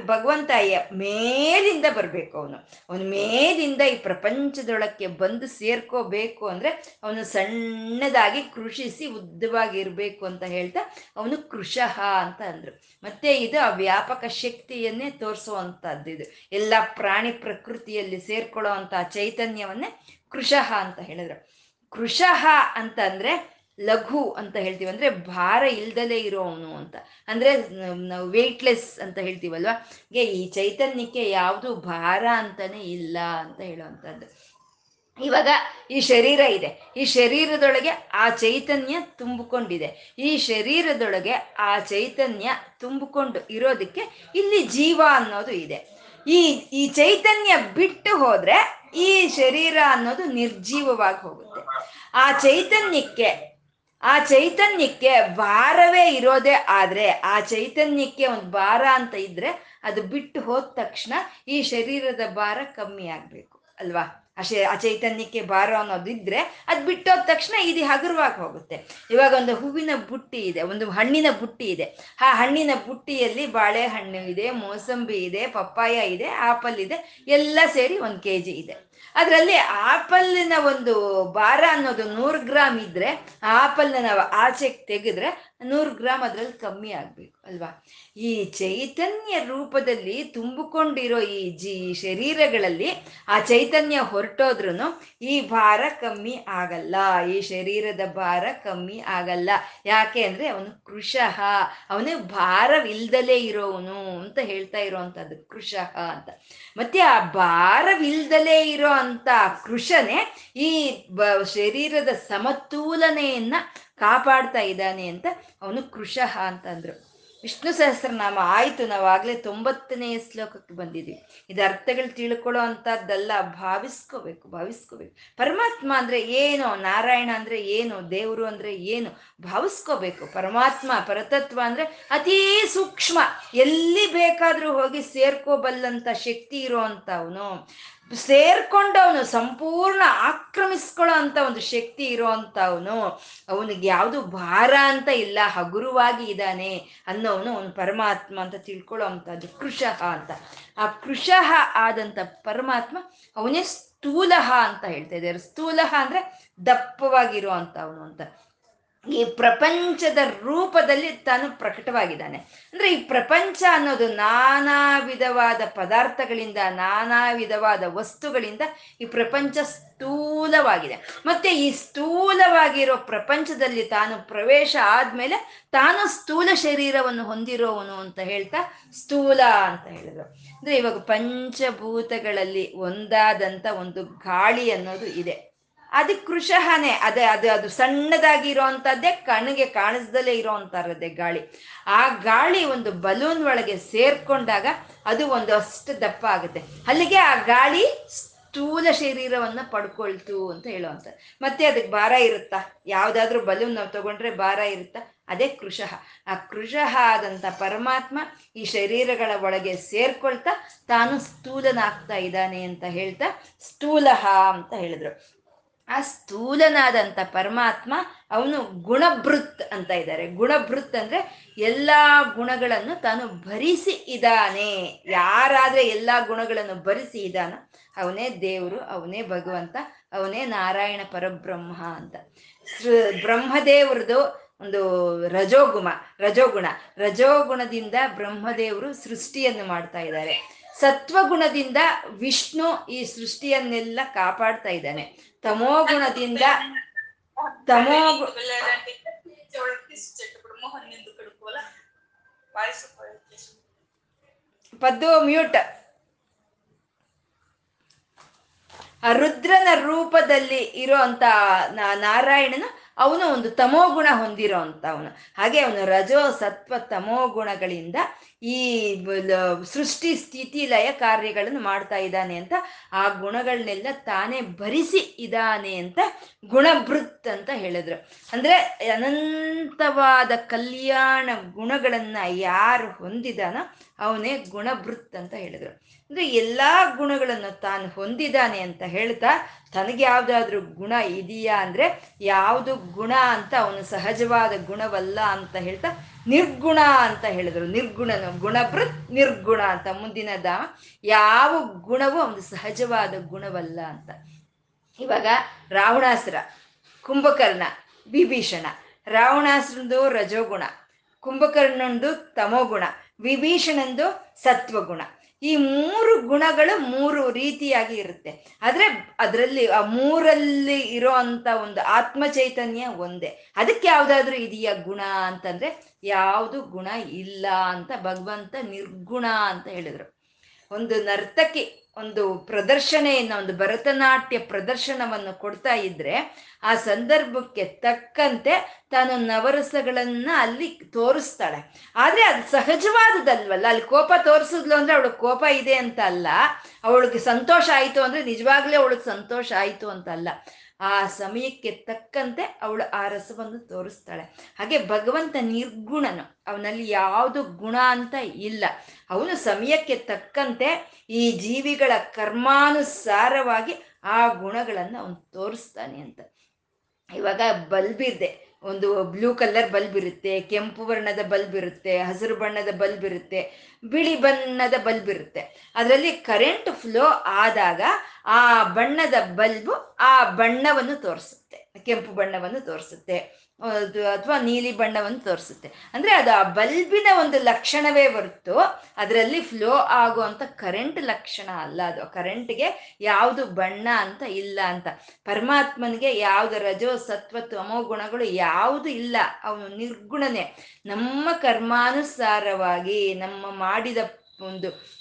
S1: ಭಗವಂತ ಮೇಲಿಂದ ಬರಬೇಕು ಅವನು. ಅವನು ಮೇಲಿಂದ ಈ ಪ್ರಪಂಚದೊಳಕ್ಕೆ ಬಂದು ಸೇರ್ಕೋಬೇಕು ಅಂದ್ರೆ ಅವನು ಸಣ್ಣದಾಗಿ ಕೃಷಿಸಿ ಉದ್ದವಾಗಿ ಇರಬೇಕು ಅಂತ ಹೇಳ್ತಾ ಅವನು ಕೃಷಃ ಅಂತ ಅಂದರು. ಮತ್ತೆ ಇದು ಆ ವ್ಯಾಪಕ ಶಕ್ತಿಯನ್ನೇ ತೋರಿಸುವಂಥದ್ದು ಇದು. ಎಲ್ಲ ಪ್ರಾಣಿ ಪ್ರಕೃತಿಯಲ್ಲಿ ಸೇರ್ಕೊಳ್ಳೋ ಚೈತನ್ಯವನ್ನೇ ಕೃಷಃ ಅಂತ ಹೇಳಿದ್ರು. ಕೃಷಃ ಅಂತ ಅಂದ್ರೆ ಲಘು ಅಂತ ಹೇಳ್ತೀವಿ. ಅಂದ್ರೆ ಭಾರ ಇಲ್ದಲೇ ಇರೋವನು ಅಂತ. ಅಂದ್ರೆ ನಾವು ವೇಟ್ಲೆಸ್ ಅಂತ ಹೇಳ್ತೀವಲ್ವಾ? ಈ ಚೈತನ್ಯಕ್ಕೆ ಯಾವುದು ಭಾರ ಅಂತಾನೆ ಇಲ್ಲ ಅಂತ ಹೇಳುವಂಥದ್ದು. ಇವಾಗ ಈ ಶರೀರ ಇದೆ. ಈ ಶರೀರದೊಳಗೆ ಆ ಚೈತನ್ಯ ತುಂಬಿಕೊಂಡಿದೆ. ಈ ಶರೀರದೊಳಗೆ ಆ ಚೈತನ್ಯ ತುಂಬಿಕೊಂಡು ಇರೋದಕ್ಕೆ ಇಲ್ಲಿ ಜೀವ ಅನ್ನೋದು ಇದೆ. ಈ ಈ ಚೈತನ್ಯ ಬಿಟ್ಟು ಹೋದ್ರೆ ಈ ಶರೀರ ಅನ್ನೋದು ನಿರ್ಜೀವವಾಗಿ ಹೋಗುತ್ತೆ. ಆ ಚೈತನ್ಯಕ್ಕೆ ಆ ಚೈತನ್ಯಕ್ಕೆ ಭಾರವೇ ಇರೋದೇ ಆದ್ರೆ ಆ ಚೈತನ್ಯಕ್ಕೆ ಒಂದು ಭಾರ ಅಂತ ಇದ್ರೆ ಅದು ಬಿಟ್ಟು ಹೋದ ತಕ್ಷಣ ಈ ಶರೀರದ ಭಾರ ಕಮ್ಮಿ ಆಗ್ಬೇಕು, ಅಲ್ವಾ? ಆ ಶೇ, ಆ ಚೈತನ್ಯಕ್ಕೆ ಭಾರ ಅನ್ನೋದಿದ್ರೆ ಅದು ಬಿಟ್ಟೋದ ತಕ್ಷಣ ಇದು ಹಗುರವಾಗಿ ಹೋಗುತ್ತೆ. ಇವಾಗ ಒಂದು ಹೂವಿನ ಬುಟ್ಟಿ ಇದೆ, ಒಂದು ಹಣ್ಣಿನ ಬುಟ್ಟಿ ಇದೆ. ಆ ಹಣ್ಣಿನ ಬುಟ್ಟಿಯಲ್ಲಿ ಬಾಳೆಹಣ್ಣು ಇದೆ, ಮೋಸಂಬಿ ಇದೆ, ಪಪ್ಪಾಯ ಇದೆ, ಆಪಲ್ ಇದೆ, ಎಲ್ಲ ಸೇರಿ ಒಂದು ಕೆ ಜಿ ಇದೆ. ಅದರಲ್ಲಿ ಆಪಲ್ನ ಒಂದು ಭಾರ ಅನ್ನೋದು ನೂರು ಗ್ರಾಮ್ ಇದ್ರೆ, ಆ ಆಪಲ್ನ ನಾವು ಆಚೆಗೆ ತೆಗೆದ್ರೆ ನೂರು ಗ್ರಾಮ್ ಅದ್ರಲ್ಲಿ ಕಮ್ಮಿ ಆಗ್ಬೇಕು, ಅಲ್ವಾ? ಈ ಚೈತನ್ಯ ರೂಪದಲ್ಲಿ ತುಂಬಿಕೊಂಡಿರೋ ಈ ಜಿ ಶರೀರಗಳಲ್ಲಿ ಆ ಚೈತನ್ಯ ಹೊರಟೋದ್ರು ಈ ಭಾರ ಕಮ್ಮಿ ಆಗಲ್ಲ, ಈ ಶರೀರದ ಭಾರ ಕಮ್ಮಿ ಆಗಲ್ಲ. ಯಾಕೆ ಅಂದ್ರೆ ಅವನು ಕೃಶಃ ಅವನು ಭಾರವಿಲ್ದಲೇ ಇರೋವನು ಅಂತ ಹೇಳ್ತಾ ಇರೋವಂಥದ್ದು ಕೃಶಃ ಅಂತ. ಮತ್ತೆ ಆ ಭಾರವಿಲ್ದಲೇ ಇರೋ ಅಂತ ಕೃಷನೇ ಈ ಶರೀರದ ಸಮತೋಲನೆಯನ್ನ ಕಾಪಾಡ್ತಾ ಇದ್ದಾನೆ ಅಂತ ಅವನು ಕೃಶಃ ಅಂತಂದ್ರು. ವಿಷ್ಣು ಸಹಸ್ರನಾಮ ಆಯ್ತು, ನಾವಾಗ್ಲೇ ತೊಂಬತ್ತನೇ ಶ್ಲೋಕಕ್ಕೆ ಬಂದಿದ್ದೀವಿ. ಇದು ಅರ್ಥಗಳು ತಿಳ್ಕೊಳ್ಳೋ ಅಂಥದ್ದಲ್ಲ, ಭಾವಿಸ್ಕೋಬೇಕು ಭಾವಿಸ್ಕೋಬೇಕು. ಪರಮಾತ್ಮ ಅಂದ್ರೆ ಏನು, ನಾರಾಯಣ ಅಂದ್ರೆ ಏನು, ದೇವರು ಅಂದ್ರೆ ಏನು, ಭಾವಿಸ್ಕೋಬೇಕು. ಪರಮಾತ್ಮ, ಪರತತ್ವ ಅಂದ್ರೆ ಅತೀ ಸೂಕ್ಷ್ಮ. ಎಲ್ಲಿ ಬೇಕಾದ್ರೂ ಹೋಗಿ ಸೇರ್ಕೋಬಲ್ಲಂತ ಶಕ್ತಿ ಇರೋ ಅವನು ಸೇರ್ಕೊಂಡವನು, ಸಂಪೂರ್ಣ ಆಕ್ರಮಿಸ್ಕೊಳ್ಳೋ ಅಂತ ಒಂದು ಶಕ್ತಿ ಇರೋ ಅವನು ಅವನಿಗೆ ಯಾವುದು ಭಾರ ಅಂತ ಇಲ್ಲ, ಹಗುರವಾಗಿ ಇದ್ದಾನೆ ಅನ್ನೋವನು ಅವನು ಪರಮಾತ್ಮ ಅಂತ ತಿಳ್ಕೊಳ್ಳೋ ಅಂಥದ್ದು ಕೃಶಃ ಅಂತ. ಆ ಕೃಶಃ ಆದಂಥ ಪರಮಾತ್ಮ ಅವನೇ ಸ್ಥೂಲಹ ಅಂತ ಹೇಳ್ತಾ ಇದ್ದಾರೆ. ಸ್ಥೂಲಹ ಅಂದ್ರೆ ದಪ್ಪವಾಗಿರೋ ಅಂತ. ಈ ಪ್ರಪಂಚದ ರೂಪದಲ್ಲಿ ತಾನು ಪ್ರಕಟವಾಗಿದ್ದಾನೆ. ಅಂದ್ರೆ ಈ ಪ್ರಪಂಚ ಅನ್ನೋದು ನಾನಾ ವಿಧವಾದ ಪದಾರ್ಥಗಳಿಂದ, ನಾನಾ ವಿಧವಾದ ವಸ್ತುಗಳಿಂದ ಈ ಪ್ರಪಂಚ ಸ್ಥೂಲವಾಗಿದೆ. ಮತ್ತೆ ಈ ಸ್ಥೂಲವಾಗಿರೋ ಪ್ರಪಂಚದಲ್ಲಿ ತಾನು ಪ್ರವೇಶ ಆದ್ಮೇಲೆ ತಾನು ಸ್ಥೂಲ ಶರೀರವನ್ನು ಹೊಂದಿರೋವನು ಅಂತ ಹೇಳ್ತಾ ಸ್ಥೂಲ ಅಂತ ಹೇಳಿದ್ರು. ಅಂದ್ರೆ ಇವಾಗ ಪಂಚಭೂತಗಳಲ್ಲಿ ಒಂದಾದಂತ ಒಂದು ಗಾಳಿ ಅನ್ನೋದು ಇದೆ. ಅದು ಕೃಶಹನೆ ಅದೇ, ಅದು ಅದು ಸಣ್ಣದಾಗಿ ಇರೋವಂಥದ್ದೇ ಕಣ್ಣಿಗೆ ಕಾಣಿಸ್ದಲೇ ಇರೋವಂಥದ್ದೇ ಗಾಳಿ. ಆ ಗಾಳಿ ಒಂದು ಬಲೂನ್ ಒಳಗೆ ಸೇರ್ಕೊಂಡಾಗ ಅದು ಒಂದು ಅಷ್ಟು ದಪ್ಪ ಆಗುತ್ತೆ. ಅಲ್ಲಿಗೆ ಆ ಗಾಳಿ ಸ್ಥೂಲ ಶರೀರವನ್ನ ಪಡ್ಕೊಳ್ತು ಅಂತ ಹೇಳುವಂತ ಮತ್ತೆ ಅದಕ್ಕೆ ಭಾರ ಇರುತ್ತಾ? ಯಾವುದಾದ್ರೂ ಬಲೂನ್ ನಾವು ತಗೊಂಡ್ರೆ ಭಾರ ಇರುತ್ತಾ? ಅದೇ ಕೃಶಃ ಆ ಕೃಶಃ ಆದಂಥ ಪರಮಾತ್ಮ ಈ ಶರೀರಗಳ ಒಳಗೆ ಸೇರ್ಕೊಳ್ತಾ ತಾನು ಸ್ಥೂಲನಾಗ್ತಾ ಇದ್ದಾನೆ ಅಂತ ಹೇಳ್ತಾ, ಸ್ಥೂಲಹ ಅಂತ ಹೇಳಿದ್ರು. ಆ ಸ್ಥೂಲನಾದಂಥ ಪರಮಾತ್ಮ ಅವನು ಗುಣಭೃತ್ ಅಂತ ಇದ್ದಾರೆ. ಗುಣಭೃತ್ ಅಂದ್ರೆ ಎಲ್ಲ ಗುಣಗಳನ್ನು ತಾನು ಭರಿಸಿ ಇದ್ದಾನೆ. ಯಾರಾದ್ರೆ ಎಲ್ಲ ಗುಣಗಳನ್ನು ಭರಿಸಿ ಇದ್ದಾನ ಅವನೇ ದೇವರು, ಅವನೇ ಭಗವಂತ, ಅವನೇ ನಾರಾಯಣ ಪರಬ್ರಹ್ಮ ಅಂತ. ಬ್ರಹ್ಮದೇವ್ರದ್ದು ಒಂದು ರಜೋಗುಮ ರಜೋಗುಣ. ರಜೋಗುಣದಿಂದ ಬ್ರಹ್ಮದೇವರು ಸೃಷ್ಟಿಯನ್ನು ಮಾಡ್ತಾ ಇದ್ದಾರೆ. ಸತ್ವಗುಣದಿಂದ ವಿಷ್ಣು ಈ ಸೃಷ್ಟಿಯನ್ನೆಲ್ಲ ಕಾಪಾಡ್ತಾ ಇದ್ದಾನೆ. ತಮೋಗುಣದಿಂದ ತಮೋ ಪದ್ದು ಮ್ಯೂಟ್. ರುದ್ರನ ರೂಪದಲ್ಲಿ ಇರುವಂತ ನಾರಾಯಣನು ಅವನು ಒಂದು ತಮೋಗುಣ ಹೊಂದಿರೋ ಅಂತ ಅವನು. ಹಾಗೆ ಅವನು ರಜೋ ಸತ್ವ ತಮೋಗುಣಗಳಿಂದ ಈ ಸೃಷ್ಟಿ ಸ್ಥಿತಿ ಲಯ ಕಾರ್ಯಗಳನ್ನು ಮಾಡ್ತಾ ಇದ್ದಾನೆ ಅಂತ ಆ ಗುಣಗಳನ್ನೆಲ್ಲ ತಾನೇ ಭರಿಸಿ ಇದ್ದಾನೆ ಅಂತ ಗುಣಭೃತ್ ಅಂತ ಹೇಳಿದ್ರು. ಅಂದ್ರೆ ಅನಂತವಾದ ಕಲ್ಯಾಣ ಗುಣಗಳನ್ನ ಯಾರು ಹೊಂದಿದಾನೋ ಅವನೇ ಗುಣಭೃತ್ ಅಂತ ಹೇಳಿದ್ರು. ಅಂದ್ರೆ ಎಲ್ಲಾ ಗುಣಗಳನ್ನು ತಾನು ಹೊಂದಿದ್ದಾನೆ ಅಂತ ಹೇಳ್ತಾ ತನಗೆ ಯಾವ್ದಾದ್ರು ಗುಣ ಇದೆಯಾ ಅಂದ್ರೆ ಯಾವುದು ಗುಣ ಅಂತ ಅವನು ಸಹಜವಾದ ಗುಣವಲ್ಲ ಅಂತ ಹೇಳ್ತಾ ನಿರ್ಗುಣ ಅಂತ ಹೇಳಿದ್ರು. ನಿರ್ಗುಣನು ಗುಣಭೃತ್ ನಿರ್ಗುಣ ಅಂತ ಮುಂದಿನದ ಯಾವ ಗುಣವೂ ಅವನು ಸಹಜವಾದ ಗುಣವಲ್ಲ ಅಂತ. ಇವಾಗ ರಾವಣಾಸುರ, ಕುಂಭಕರ್ಣ, ವಿಭೀಷಣ. ರಾವಣಾಸುರಂದು ರಜೋಗುಣ ಕುಂಭಕರ್ಣಂದು ತಮೋಗುಣ ವಿಭೀಷಣಂದು ಸತ್ವಗುಣ. ಈ ಮೂರು ಗುಣಗಳು ಮೂರು ರೀತಿಯಾಗಿ ಇರುತ್ತೆ. ಆದ್ರೆ ಅದರಲ್ಲಿ, ಆ ಮೂರಲ್ಲಿ ಇರೋ ಅಂತ ಒಂದು ಆತ್ಮ ಚೈತನ್ಯ ಒಂದೇ. ಅದಕ್ಕೆ ಯಾವ್ದಾದ್ರು ಇದೆಯಾ ಗುಣ ಅಂತಂದ್ರೆ, ಯಾವುದು ಗುಣ ಇಲ್ಲ ಅಂತ ಭಗವಂತ ನಿರ್ಗುಣ ಅಂತ ಹೇಳಿದ್ರು. ಒಂದು ನರ್ತಕಿ ಒಂದು ಪ್ರದರ್ಶನೆಯನ್ನ, ಒಂದು ಭರತನಾಟ್ಯ ಪ್ರದರ್ಶನವನ್ನು ಕೊಡ್ತಾ ಇದ್ರೆ, ಆ ಸಂದರ್ಭಕ್ಕೆ ತಕ್ಕಂತೆ ತಾನು ನವರಸಗಳನ್ನ ಅಲ್ಲಿ ತೋರಿಸ್ತಾಳೆ. ಆದ್ರೆ ಅದು ಸಹಜವಾದದಲ್ವಲ್ಲ ಅಲ್ಲಿ ಕೋಪ ತೋರಿಸಿದ್ಲು ಅಂದ್ರೆ ಅವಳಿಗೆ ಕೋಪ ಇದೆ ಅಂತ ಅಲ್ಲ. ಅವಳಿಗೆ ಸಂತೋಷ ಆಯಿತು ಅಂದ್ರೆ ನಿಜವಾಗ್ಲೇ ಅವಳಿಗೆ ಸಂತೋಷ ಆಯಿತು ಅಂತ ಅಲ್ಲ. ಆ ಸಮಯಕ್ಕೆ ತಕ್ಕಂತೆ ಅವಳು ಆ ರಸವನ್ನು ತೋರಿಸ್ತಾಳೆ. ಹಾಗೆ ಭಗವಂತ ನಿರ್ಗುಣನು. ಅವನಲ್ಲಿ ಯಾವುದು ಗುಣ ಅಂತ ಇಲ್ಲ. ಅವನು ಸಮಯಕ್ಕೆ ತಕ್ಕಂತೆ ಈ ಜೀವಿಗಳ ಕರ್ಮಾನುಸಾರವಾಗಿ ಆ ಗುಣಗಳನ್ನು ಅವನು ತೋರಿಸ್ತಾನೆ ಅಂತ. ಇವಾಗ ಬಲ್ಬ್ ಇದೆ ಒಂದು ಬ್ಲೂ ಕಲರ್ ಬಲ್ಬ್ ಇರುತ್ತೆ, ಕೆಂಪು ಬಣ್ಣದ ಬಲ್ಬ್ ಇರುತ್ತೆ, ಹಸಿರು ಬಣ್ಣದ ಬಲ್ಬ್ ಇರುತ್ತೆ, ಬಿಳಿ ಬಣ್ಣದ ಬಲ್ಬ್ ಇರುತ್ತೆ. ಅದರಲ್ಲಿ ಕರೆಂಟ್ ಫ್ಲೋ ಆದಾಗ ಆ ಬಣ್ಣದ ಬಲ್ಬು ಆ ಬಣ್ಣವನ್ನು ತೋರಿಸುತ್ತೆ, ಕೆಂಪು ಬಣ್ಣವನ್ನು ತೋರಿಸುತ್ತೆ. ಅಥವಾ ನೀಲಿ ಬಣ್ಣವನ್ನು ತೋರಿಸುತ್ತೆ. ಅಂದ್ರೆ ಅದು ಆ ಬಲ್ಬಿನ ಒಂದು ಲಕ್ಷಣವೇ ಹೊರತು ಅದರಲ್ಲಿ ಫ್ಲೋ ಆಗುವಂತ ಕರೆಂಟ್ ಲಕ್ಷಣ ಅಲ್ಲ ಅದು. ಕರೆಂಟ್ಗೆ ಯಾವುದು ಬಣ್ಣ ಅಂತ ಇಲ್ಲ ಅಂತ. ಪರಮಾತ್ಮನಿಗೆ ಯಾವುದು ರಜೋ, ಸತ್ವ, ತಮೋ ಗುಣಗಳು ಯಾವುದು ಇಲ್ಲ. ಅವನು ನಿರ್ಗುಣನೇ. ನಮ್ಮ ಕರ್ಮಾನುಸಾರವಾಗಿ ನಮ್ಮ ಮಾಡಿದ ಒಂದು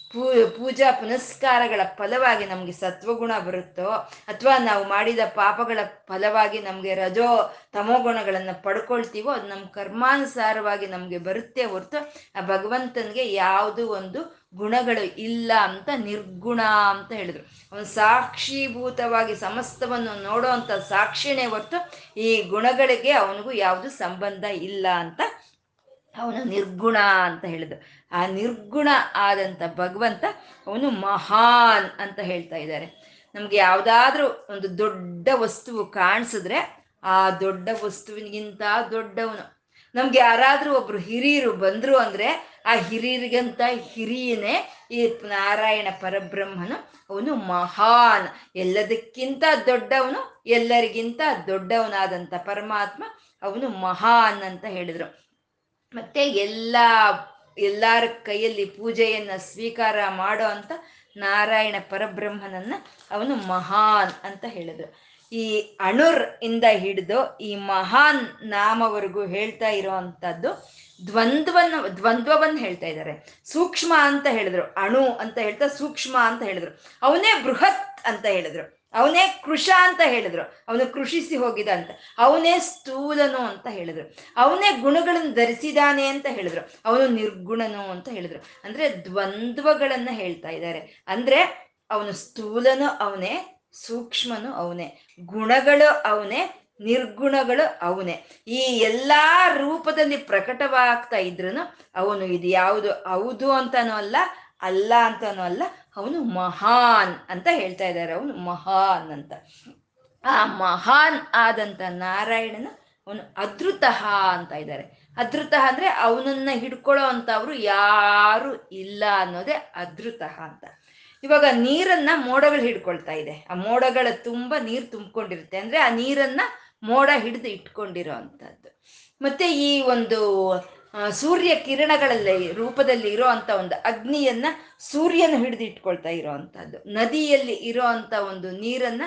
S1: ಪೂಜಾ ಪುನಸ್ಕಾರಗಳ ಫಲವಾಗಿ ನಮಗೆ ಸತ್ವಗುಣ ಬರುತ್ತೋ, ಅಥವಾ ನಾವು ಮಾಡಿದ ಪಾಪಗಳ ಫಲವಾಗಿ ನಮಗೆ ರಜೋ ತಮೋ ಗುಣಗಳನ್ನು ಪಡ್ಕೊಳ್ತೀವೋ, ಅದು ನಮ್ಮ ಕರ್ಮಾನುಸಾರವಾಗಿ ನಮಗೆ ಬರುತ್ತೆ ಹೊರತು, ಆ ಭಗವಂತನಿಗೆ ಯಾವುದು ಒಂದು ಗುಣಗಳು ಇಲ್ಲ ಅಂತ ನಿರ್ಗುಣ ಅಂತ ಹೇಳಿದ್ರು. ಅವನು ಸಾಕ್ಷೀಭೂತವಾಗಿ ಸಮಸ್ತವನ್ನು ನೋಡೋ ಅಂತ ಸಾಕ್ಷಿನೇ ಹೊರತು, ಈ ಗುಣಗಳಿಗೆ ಅವನಿಗೂ ಯಾವುದು ಸಂಬಂಧ ಇಲ್ಲ ಅಂತ ಅವನು ನಿರ್ಗುಣ ಅಂತ ಹೇಳಿದ್ರು. ಆ ನಿರ್ಗುಣ ಆದಂಥ ಭಗವಂತ ಅವನು ಮಹಾನ್ ಅಂತ ಹೇಳ್ತಾ ಇದ್ದಾರೆ. ನಮಗೆ ಯಾವುದಾದ್ರೂ ಒಂದು ದೊಡ್ಡ ವಸ್ತುವು ಕಾಣಿಸಿದ್ರೆ ಆ ದೊಡ್ಡ ವಸ್ತುವಿನಿಗಿಂತ ದೊಡ್ಡವನು. ನಮ್ಗೆ ಯಾರಾದ್ರೂ ಒಬ್ರು ಹಿರಿಯರು ಬಂದ್ರು ಅಂದ್ರೆ ಆ ಹಿರಿಯರಿಗಂತ ಹಿರಿಯನೇ ಈ ನಾರಾಯಣ ಪರಬ್ರಹ್ಮನು ಅವನು ಮಹಾನ್. ಎಲ್ಲದಕ್ಕಿಂತ ದೊಡ್ಡವನು, ಎಲ್ಲರಿಗಿಂತ ದೊಡ್ಡವನಾದಂಥ ಪರಮಾತ್ಮ ಅವನು ಮಹಾನ್ ಅಂತ ಹೇಳಿದ್ರು. ಮತ್ತೆ ಎಲ್ಲ ಎಲ್ಲರ ಕೈಯಲ್ಲಿ ಪೂಜೆಯನ್ನ ಸ್ವೀಕಾರ ಮಾಡೋ ಅಂತ ನಾರಾಯಣ ಪರಬ್ರಹ್ಮನನ್ನ ಅವನು ಮಹಾನ್ ಅಂತ ಹೇಳಿದ್ರು. ಈ ಅಣುರ್ ಇಂದ ಹಿಡಿದು ಈ ಮಹಾನ್ ನಾಮವರೆಗೂ ಹೇಳ್ತಾ ಇರೋ ಅಂಥದ್ದು ದ್ವಂದ್ವನ್ನ, ದ್ವಂದ್ವವನ್ನು ಹೇಳ್ತಾ ಇದ್ದಾರೆ. ಸೂಕ್ಷ್ಮ ಅಂತ ಹೇಳಿದ್ರು. ಅಣು ಅಂತ ಹೇಳ್ತಾ ಸೂಕ್ಷ್ಮ ಅಂತ ಹೇಳಿದ್ರು. ಅವನೇ ಬೃಹತ್ ಅಂತ ಹೇಳಿದ್ರು. ಅವನೇ ಕೃಷ ಅಂತ ಹೇಳಿದ್ರು. ಅವನು ಕೃಷಿಸಿ ಹೋಗಿದ ಅಂತ. ಅವನೇ ಸ್ಥೂಲನು ಅಂತ ಹೇಳಿದ್ರು. ಅವನೇ ಗುಣಗಳನ್ನು ಧರಿಸಿದಾನೆ ಅಂತ ಹೇಳಿದ್ರು. ಅವನು ನಿರ್ಗುಣನು ಅಂತ ಹೇಳಿದ್ರು. ಅಂದ್ರೆ ದ್ವಂದ್ವಗಳನ್ನ ಹೇಳ್ತಾ ಇದ್ದಾರೆ. ಅಂದ್ರೆ ಅವನು ಸ್ಥೂಲನು ಅವನೇ, ಸೂಕ್ಷ್ಮನು ಅವನೇ, ಗುಣಗಳು ಅವನೇ, ನಿರ್ಗುಣಗಳು ಅವನೇ. ಈ ಎಲ್ಲಾ ರೂಪದಲ್ಲಿ ಪ್ರಕಟವಾಗ್ತಾ ಇದ್ರು ಅವನು ಇದು ಯಾವುದು ಹೌದು ಅಂತಾನೂ ಅಲ್ಲ ಅಲ್ಲ ಅಂತಾನೂ ಅಲ್ಲ ಅವನು ಮಹಾನ್ ಅಂತ ಹೇಳ್ತಾ ಇದ್ದಾರೆ. ಅವನು ಮಹಾನ್ ಅಂತ. ಆ ಮಹಾನ್ ಆದಂತ ನಾರಾಯಣನ ಅವನು ಅದೃತಃ ಅಂತ ಇದ್ದಾರೆ. ಅದೃತಃ ಅಂದ್ರೆ ಅವನನ್ನ ಹಿಡ್ಕೊಳ್ಳೋ ಅಂತವ್ರು ಯಾರು ಇಲ್ಲ ಅನ್ನೋದೇ ಅದೃತಃ ಅಂತ. ಇವಾಗ ನೀರನ್ನ ಮೋಡಗಳು ಹಿಡ್ಕೊಳ್ತಾ ಇದೆ. ಆ ಮೋಡಗಳ ತುಂಬಾ ನೀರು ತುಂಬಿಕೊಂಡಿರುತ್ತೆ ಅಂದ್ರೆ ಆ ನೀರನ್ನ ಮೋಡ ಹಿಡಿದು ಇಟ್ಕೊಂಡಿರೋ ಅಂಥದ್ದು ಮತ್ತೆ ಈ ಒಂದು ಸೂರ್ಯ ಕಿರಣಗಳಲ್ಲಿ ರೂಪದಲ್ಲಿ ಇರೋ ಅಂತ ಒಂದು ಅಗ್ನಿಯನ್ನ ಸೂರ್ಯನ ಹಿಡಿದಿಟ್ಕೊಳ್ತಾ ಇರೋ ಅಂಥದ್ದು ನದಿಯಲ್ಲಿ ಇರೋ ಅಂತ ಒಂದು ನೀರನ್ನ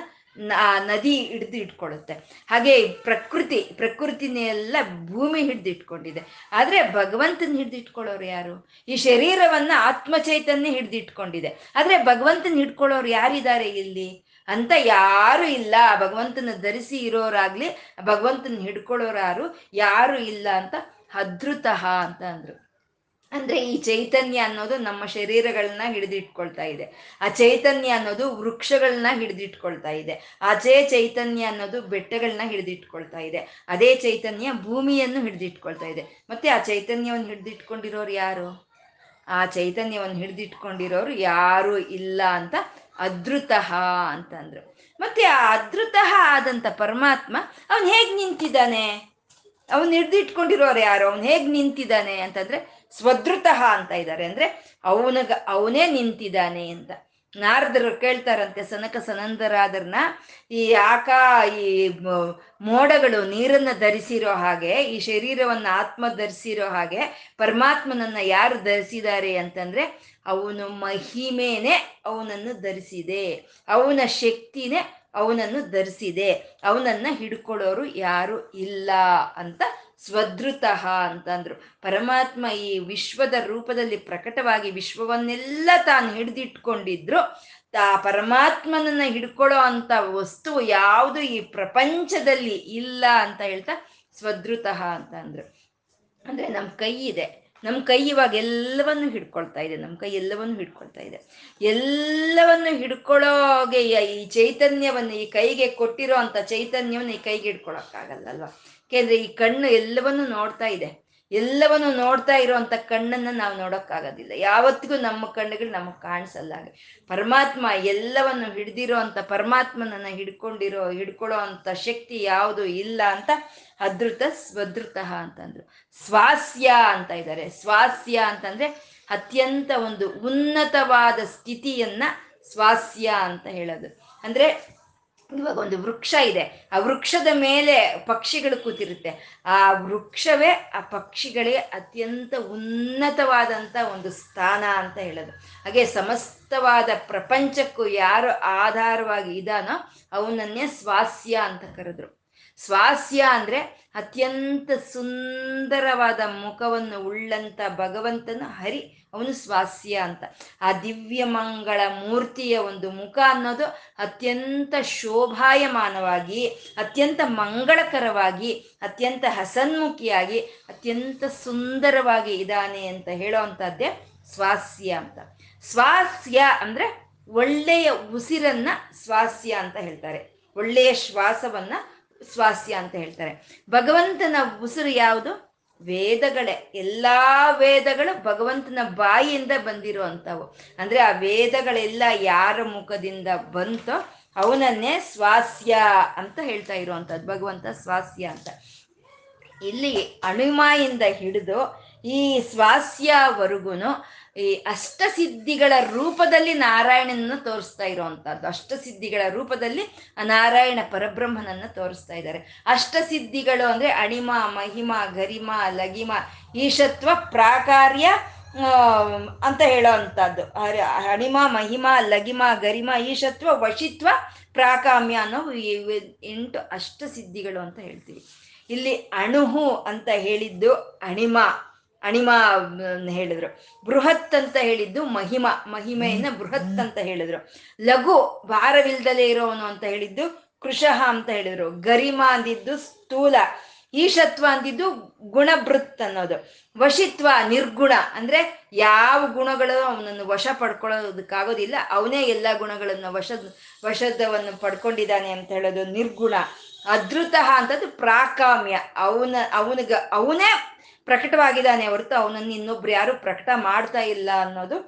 S1: ನದಿ ಹಿಡಿದು ಇಟ್ಕೊಳುತ್ತೆ. ಹಾಗೆ ಪ್ರಕೃತಿ, ಪ್ರಕೃತಿನೆಲ್ಲ ಭೂಮಿ ಹಿಡಿದಿಟ್ಕೊಂಡಿದೆ. ಆದ್ರೆ ಭಗವಂತನ ಹಿಡಿದಿಟ್ಕೊಳ್ಳೋರು ಯಾರು? ಈ ಶರೀರವನ್ನ ಆತ್ಮಚೈತನ್ಯ ಹಿಡಿದಿಟ್ಕೊಂಡಿದೆ. ಇಟ್ಕೊಂಡಿದೆ ಆದ್ರೆ ಭಗವಂತನ ಹಿಡ್ಕೊಳ್ಳೋರು ಯಾರಿದ್ದಾರೆ ಇಲ್ಲಿ? ಅಂತ ಯಾರು ಇಲ್ಲ. ಭಗವಂತನ ಧರಿಸಿ ಇರೋರಾಗ್ಲಿ ಭಗವಂತನ ಹಿಡ್ಕೊಳ್ಳೋರು ಯಾರು ಇಲ್ಲ ಅಂತ ಅಧೃತಃ ಅಂತ ಅಂದ್ರು. ಅಂದ್ರೆ ಈ ಚೈತನ್ಯ ಅನ್ನೋದು ನಮ್ಮ ಶರೀರಗಳನ್ನ ಹಿಡಿದಿಟ್ಕೊಳ್ತಾ ಇದೆ. ಆ ಚೈತನ್ಯ ಅನ್ನೋದು ವೃಕ್ಷಗಳನ್ನ ಹಿಡಿದಿಟ್ಕೊಳ್ತಾ ಇದೆ. ಅಜೇ ಚೈತನ್ಯ ಅನ್ನೋದು ಬೆಟ್ಟಗಳನ್ನ ಹಿಡಿದಿಟ್ಕೊಳ್ತಾ ಇದೆ. ಅದೇ ಚೈತನ್ಯ ಭೂಮಿಯನ್ನು ಹಿಡಿದಿಟ್ಕೊಳ್ತಾ ಇದೆ. ಮತ್ತೆ ಆ ಚೈತನ್ಯವನ್ನು ಹಿಡಿದಿಟ್ಕೊಂಡಿರೋರು ಯಾರು? ಆ ಚೈತನ್ಯವನ್ನು ಹಿಡಿದಿಟ್ಕೊಂಡಿರೋರು ಯಾರು ಇಲ್ಲ ಅಂತ ಅದೃತಃ ಅಂತಂದ್ರು ಮತ್ತೆ ಆ ಅದೃತಃ ಆದಂತ ಪರಮಾತ್ಮ, ಅವನ್ ಹೇಗ್ ನಿಂತಿದ್ದಾನೆ? ಅವನ್ ಹಿಡ್ದಿಟ್ಕೊಂಡಿರೋರು ಯಾರು? ಅವನು ಹೇಗ್ ನಿಂತಿದ್ದಾನೆ ಅಂತಂದ್ರೆ ಸ್ವದೃತಃ ಅಂತ ಇದ್ದಾರೆ. ಅಂದ್ರೆ ಅವನಗ, ಅವನೇ ನಿಂತಿದ್ದಾನೆ ಅಂತ. ನಾರದರು ಕೇಳ್ತಾರಂತೆ, ಸನಕ ಸನಂದರಾದರ್ನ ಈ ಆಕ, ಈ ಮೋಡಗಳು ನೀರನ್ನ ಧರಿಸಿರೋ ಹಾಗೆ, ಈ ಶರೀರವನ್ನ ಆತ್ಮ ಧರಿಸಿರೋ ಹಾಗೆ ಪರಮಾತ್ಮನನ್ನ ಯಾರು ಧರಿಸಿದ್ದಾರೆ ಅಂತಂದ್ರೆ ಅವನು ಮಹಿಮೇನೆ ಅವನನ್ನು ಧರಿಸಿದೆ. ಅವನ ಶಕ್ತಿನೇ ಅವನನ್ನು ಧರಿಸಿದೆ. ಅವನನ್ನ ಹಿಡ್ಕೊಳ್ಳೋರು ಯಾರು ಇಲ್ಲ ಅಂತ ಸ್ವದೃತಃ ಅಂತಂದ್ರು ಪರಮಾತ್ಮ ಈ ವಿಶ್ವದ ರೂಪದಲ್ಲಿ ಪ್ರಕಟವಾಗಿ ವಿಶ್ವವನ್ನೆಲ್ಲ ತಾನು ಹಿಡಿದಿಟ್ಕೊಂಡಿದ್ರು. ತಾ ಪರಮಾತ್ಮನನ್ನ ಹಿಡ್ಕೊಳ್ಳೋ ಅಂತ ವಸ್ತು ಯಾವುದು ಈ ಪ್ರಪಂಚದಲ್ಲಿ ಇಲ್ಲ ಅಂತ ಹೇಳ್ತಾ ಸ್ವದೃತಃ ಅಂತ ಅಂದ್ರು. ಅಂದ್ರೆ ನಮ್ಮ ಕೈ ಇದೆ. ನಮ್ಮ ಕೈ ಇವಾಗ ಎಲ್ಲವನ್ನು ಹಿಡ್ಕೊಳ್ತಾ ಇದೆ ನಮ್ಮ ಕೈ ಎಲ್ಲವನ್ನು ಹಿಡ್ಕೊಳ್ತಾ ಇದೆ. ಎಲ್ಲವನ್ನು ಹಿಡ್ಕೊಳ್ಳೋಗೆ ಈ ಚೈತನ್ಯವನ್ನು ಈ ಕೈಗೆ ಕೊಟ್ಟಿರೋ ಅಂತ ಚೈತನ್ಯವನ್ನು ಈ ಕೈಗೆ ಹಿಡ್ಕೊಳಕ್ಕಾಗಲ್ಲ ಅಲ್ವಾ? ಈ ಕಣ್ಣು ಎಲ್ಲವನ್ನು ನೋಡ್ತಾ ಇದೆ. ಎಲ್ಲವನ್ನು ನೋಡ್ತಾ ಇರುವಂತ ಕಣ್ಣನ್ನ ನಾವು ನೋಡೋಕ್ಕಾಗೋದಿಲ್ಲ. ಯಾವತ್ತಿಗೂ ನಮ್ಮ ಕಣ್ಣುಗಳು ನಮಗೆ ಕಾಣಿಸಲ್ಲ ಪರಮಾತ್ಮ ಎಲ್ಲವನ್ನು ಹಿಡ್ದಿರೋ ಅಂತ, ಪರಮಾತ್ಮನನ್ನ ಹಿಡ್ಕೊಂಡಿರೋ, ಹಿಡ್ಕೊಳ್ಳೋ ಅಂತ ಶಕ್ತಿ ಯಾವುದು ಇಲ್ಲ ಅಂತ ಅದೃತ ಸ್ವದೃತ ಅಂತಂದ್ರು. ಸ್ವಾಸ್ಯ ಅಂತ ಇದ್ದಾರೆ ಸ್ವಾಸ್ಯ ಅಂತಂದ್ರೆ ಅತ್ಯಂತ ಒಂದು ಉನ್ನತವಾದ ಸ್ಥಿತಿಯನ್ನ ಸ್ವಾಸ್ಯ ಅಂತ ಹೇಳೋದು. ಅಂದ್ರೆ ಇವಾಗ ಒಂದು ವೃಕ್ಷ ಇದೆ. ಆ ವೃಕ್ಷದ ಮೇಲೆ ಪಕ್ಷಿಗಳು ಕೂತಿರುತ್ತೆ. ಆ ವೃಕ್ಷವೇ ಆ ಪಕ್ಷಿಗಳಿಗೆ ಅತ್ಯಂತ ಉನ್ನತವಾದಂಥ ಒಂದು ಸ್ಥಾನ ಅಂತ ಹೇಳೋದು. ಹಾಗೆ ಸಮಸ್ತವಾದ ಪ್ರಪಂಚಕ್ಕೂ ಯಾರು ಆಧಾರವಾಗಿ ಇದಾನೋ ಅವನನ್ನೇ ಸ್ವಾಸ್ಯ ಅಂತ ಕರೆದ್ರು. ಸ್ವಾಸ್ಯ ಅಂದ್ರೆ ಅತ್ಯಂತ ಸುಂದರವಾದ ಮುಖವನ್ನು ಉಳ್ಳಂತ ಭಗವಂತನ ಹರಿ ಅವನು ಸ್ವಾಸ್ಯ ಅಂತ. ಆ ದಿವ್ಯ ಮಂಗಳ ಮೂರ್ತಿಯ ಒಂದು ಮುಖ ಅನ್ನೋದು ಅತ್ಯಂತ ಶೋಭಾಯಮಾನವಾಗಿ, ಅತ್ಯಂತ ಮಂಗಳಕರವಾಗಿ, ಅತ್ಯಂತ ಹಸನ್ಮುಖಿಯಾಗಿ, ಅತ್ಯಂತ ಸುಂದರವಾಗಿ ಇದ್ದಾನೆ ಅಂತ ಹೇಳೋ ಅಂಥದ್ದೇ ಸ್ವಾಸ್ಯ ಅಂತ. ಸ್ವಾಸ್ಯ ಅಂದ್ರೆ ಒಳ್ಳೆಯ ಉಸಿರನ್ನ ಸ್ವಾಸ್ಯ ಅಂತ ಹೇಳ್ತಾರೆ. ಒಳ್ಳೆಯ ಶ್ವಾಸವನ್ನ ಸ್ವಾಸ್ಯ ಅಂತ ಹೇಳ್ತಾರೆ. ಭಗವಂತನ ಉಸಿರು ಯಾವುದು? ವೇದಗಳೇ, ಎಲ್ಲಾ ವೇದಗಳು ಭಗವಂತನ ಬಾಯಿಯಿಂದ ಬಂದಿರುವಂಥವು. ಅಂದ್ರೆ ಆ ವೇದಗಳೆಲ್ಲ ಯಾರ ಮುಖದಿಂದ ಬಂತೋ ಅವನನ್ನೇ ಸ್ವಾಸ್ಯ ಅಂತ ಹೇಳ್ತಾ ಇರುವಂತದ್ದು ಭಗವಂತ ಸ್ವಾಸ್ಯ ಅಂತ. ಇಲ್ಲಿ ಅಣಿಮಾಯಿಂದ ಹಿಡಿದು ಈ ಸ್ವಾಸ್ಯವರೆಗೂ ಈ ಅಷ್ಟಸಿದ್ಧಿಗಳ ರೂಪದಲ್ಲಿ ನಾರಾಯಣನನ್ನು ತೋರಿಸ್ತಾ ಇರುವಂತಹದ್ದು. ಅಷ್ಟಸಿದ್ಧಿಗಳ ರೂಪದಲ್ಲಿ ಆ ನಾರಾಯಣ ಪರಬ್ರಹ್ಮನನ್ನ ತೋರಿಸ್ತಾ ಇದ್ದಾರೆ. ಅಷ್ಟಸಿದ್ಧಿಗಳು ಅಂದ್ರೆ ಅಣಿಮ, ಮಹಿಮ, ಗರಿಮ, ಲಗಿಮ, ಈಶತ್ವ, ಪ್ರಾಕಾರ್ಯ ಅಂತ ಹೇಳೋ ಅಂಥದ್ದು ಅಣಿಮ, ಮಹಿಮ, ಲಗಿಮ, ಗರಿಮ, ಈಶತ್ವ, ವಶಿತ್ವ, ಪ್ರಾಕಾಮ್ಯ ಅನ್ನೋ ಎಂಟು ಅಷ್ಟಸಿದ್ಧಿಗಳು ಅಂತ ಹೇಳ್ತೀವಿ. ಇಲ್ಲಿ ಅಣುಹು ಅಂತ ಹೇಳಿದ್ದು ಅಣಿಮ. ಅಣಿಮ ಹೇಳಿದ್ರು. ಬೃಹತ್ ಅಂತ ಹೇಳಿದ್ದು ಮಹಿಮ ಮಹಿಮೆಯನ್ನ ಬೃಹತ್ ಅಂತ ಹೇಳಿದ್ರು. ಲಘು ಭಾರವಿಲ್ದಲೇ ಇರೋವನು ಅಂತ ಹೇಳಿದ್ದು ಕೃಶಃ ಅಂತ ಹೇಳಿದ್ರು. ಗರಿಮ ಅಂದಿದ್ದು ಸ್ಥೂಲ ಈಶತ್ವ ಅಂದಿದ್ದು ಗುಣಭೃತ್ ಅನ್ನೋದು. ವಶಿತ್ವ ನಿರ್ಗುಣ ಅಂದ್ರೆ ಯಾವ ಗುಣಗಳು ಅವನನ್ನು ವಶ ಪಡ್ಕೊಳ್ಳೋದಕ್ಕಾಗೋದಿಲ್ಲ. ಅವನೇ ಎಲ್ಲ ಗುಣಗಳನ್ನು ವಶದ ವಶದವನ್ನು ಪಡ್ಕೊಂಡಿದ್ದಾನೆ ಅಂತ ಹೇಳೋದು ನಿರ್ಗುಣ. ಅದೃತ ಅಂತದ್ದು ಪ್ರಾಕಾಮ್ಯ. ಅವನ ಅವನಿಗೆ ಅವನೇ ಪ್ರಕಟವಾಗಿದ್ದಾನೆ ಹೊರತು ಅವನನ್ನು ಇನ್ನೊಬ್ರು ಯಾರು ಪ್ರಕಟ ಮಾಡ್ತಾ ಇಲ್ಲ ಅನ್ನೋದು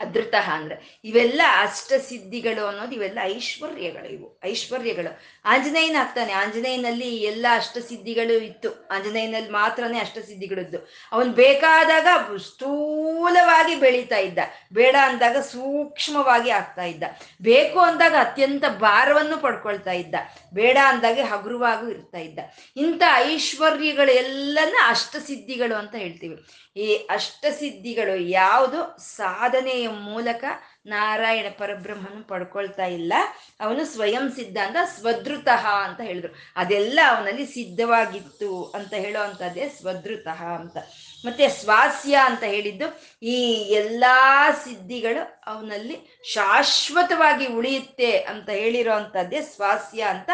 S1: ಅದೃತ ಅಂದ್ರೆ. ಇವೆಲ್ಲ ಅಷ್ಟ ಸಿದ್ಧಿಗಳು ಅನ್ನೋದು ಇವೆಲ್ಲ ಐಶ್ವರ್ಯಗಳು ಇವು. ಐಶ್ವರ್ಯಗಳು. ಆಂಜನೇಯನ ಆಗ್ತಾನೆ. ಆಂಜನೇಯನಲ್ಲಿ ಎಲ್ಲ ಅಷ್ಟ ಸಿದ್ಧಿಗಳು ಇತ್ತು. ಆಂಜನೇಯನಲ್ಲಿ ಮಾತ್ರನೇ ಅಷ್ಟ ಸಿದ್ಧಿಗಳಿದ್ದು. ಅವನ್ ಬೇಕಾದಾಗ ಸ್ಥೂಲವಾಗಿ ಬೆಳೀತಾ ಇದ್ದ. ಬೇಡ ಅಂದಾಗ ಸೂಕ್ಷ್ಮವಾಗಿ ಆಗ್ತಾ ಇದ್ದ. ಬೇಕು ಅಂದಾಗ ಅತ್ಯಂತ ಭಾರವನ್ನು ಪಡ್ಕೊಳ್ತಾ ಇದ್ದ. ಬೇಡ ಅಂದಾಗೆ ಹಗುರವಾಗೂ ಇರ್ತಾ ಇದ್ದ. ಇಂಥ ಐಶ್ವರ್ಯಗಳೆಲ್ಲನ ಅಷ್ಟಸಿದ್ಧಿಗಳು ಅಂತ ಹೇಳ್ತೀವಿ. ಈ ಅಷ್ಟಸಿದ್ಧಿಗಳು ಯಾವುದು? ಸಾಧನೆಯ ಮೂಲಕ ನಾರಾಯಣ ಪರಬ್ರಹ್ಮನು ಪಡ್ಕೊಳ್ತಾ ಇಲ್ಲ. ಅವನು ಸ್ವಯಂ ಸಿದ್ಧ ಅಂತ ಸ್ವದೃತಃ ಅಂತ ಹೇಳಿದ್ರು. ಅದೆಲ್ಲ ಅವನಲ್ಲಿ ಸಿದ್ಧವಾಗಿತ್ತು ಅಂತ ಹೇಳೋ ಅಂಥದ್ದೇ ಸ್ವದೃತಃ ಅಂತ. ಮತ್ತೆ ಸ್ವಾಸ್ಯ ಅಂತ ಹೇಳಿದ್ದು ಈ ಎಲ್ಲಾ ಸಿದ್ಧಿಗಳು ಅವನಲ್ಲಿ ಶಾಶ್ವತವಾಗಿ ಉಳಿಯುತ್ತೆ ಅಂತ ಹೇಳಿರೋ ಅಂಥದ್ದೇ ಸ್ವಾಸ್ಯ ಅಂತ.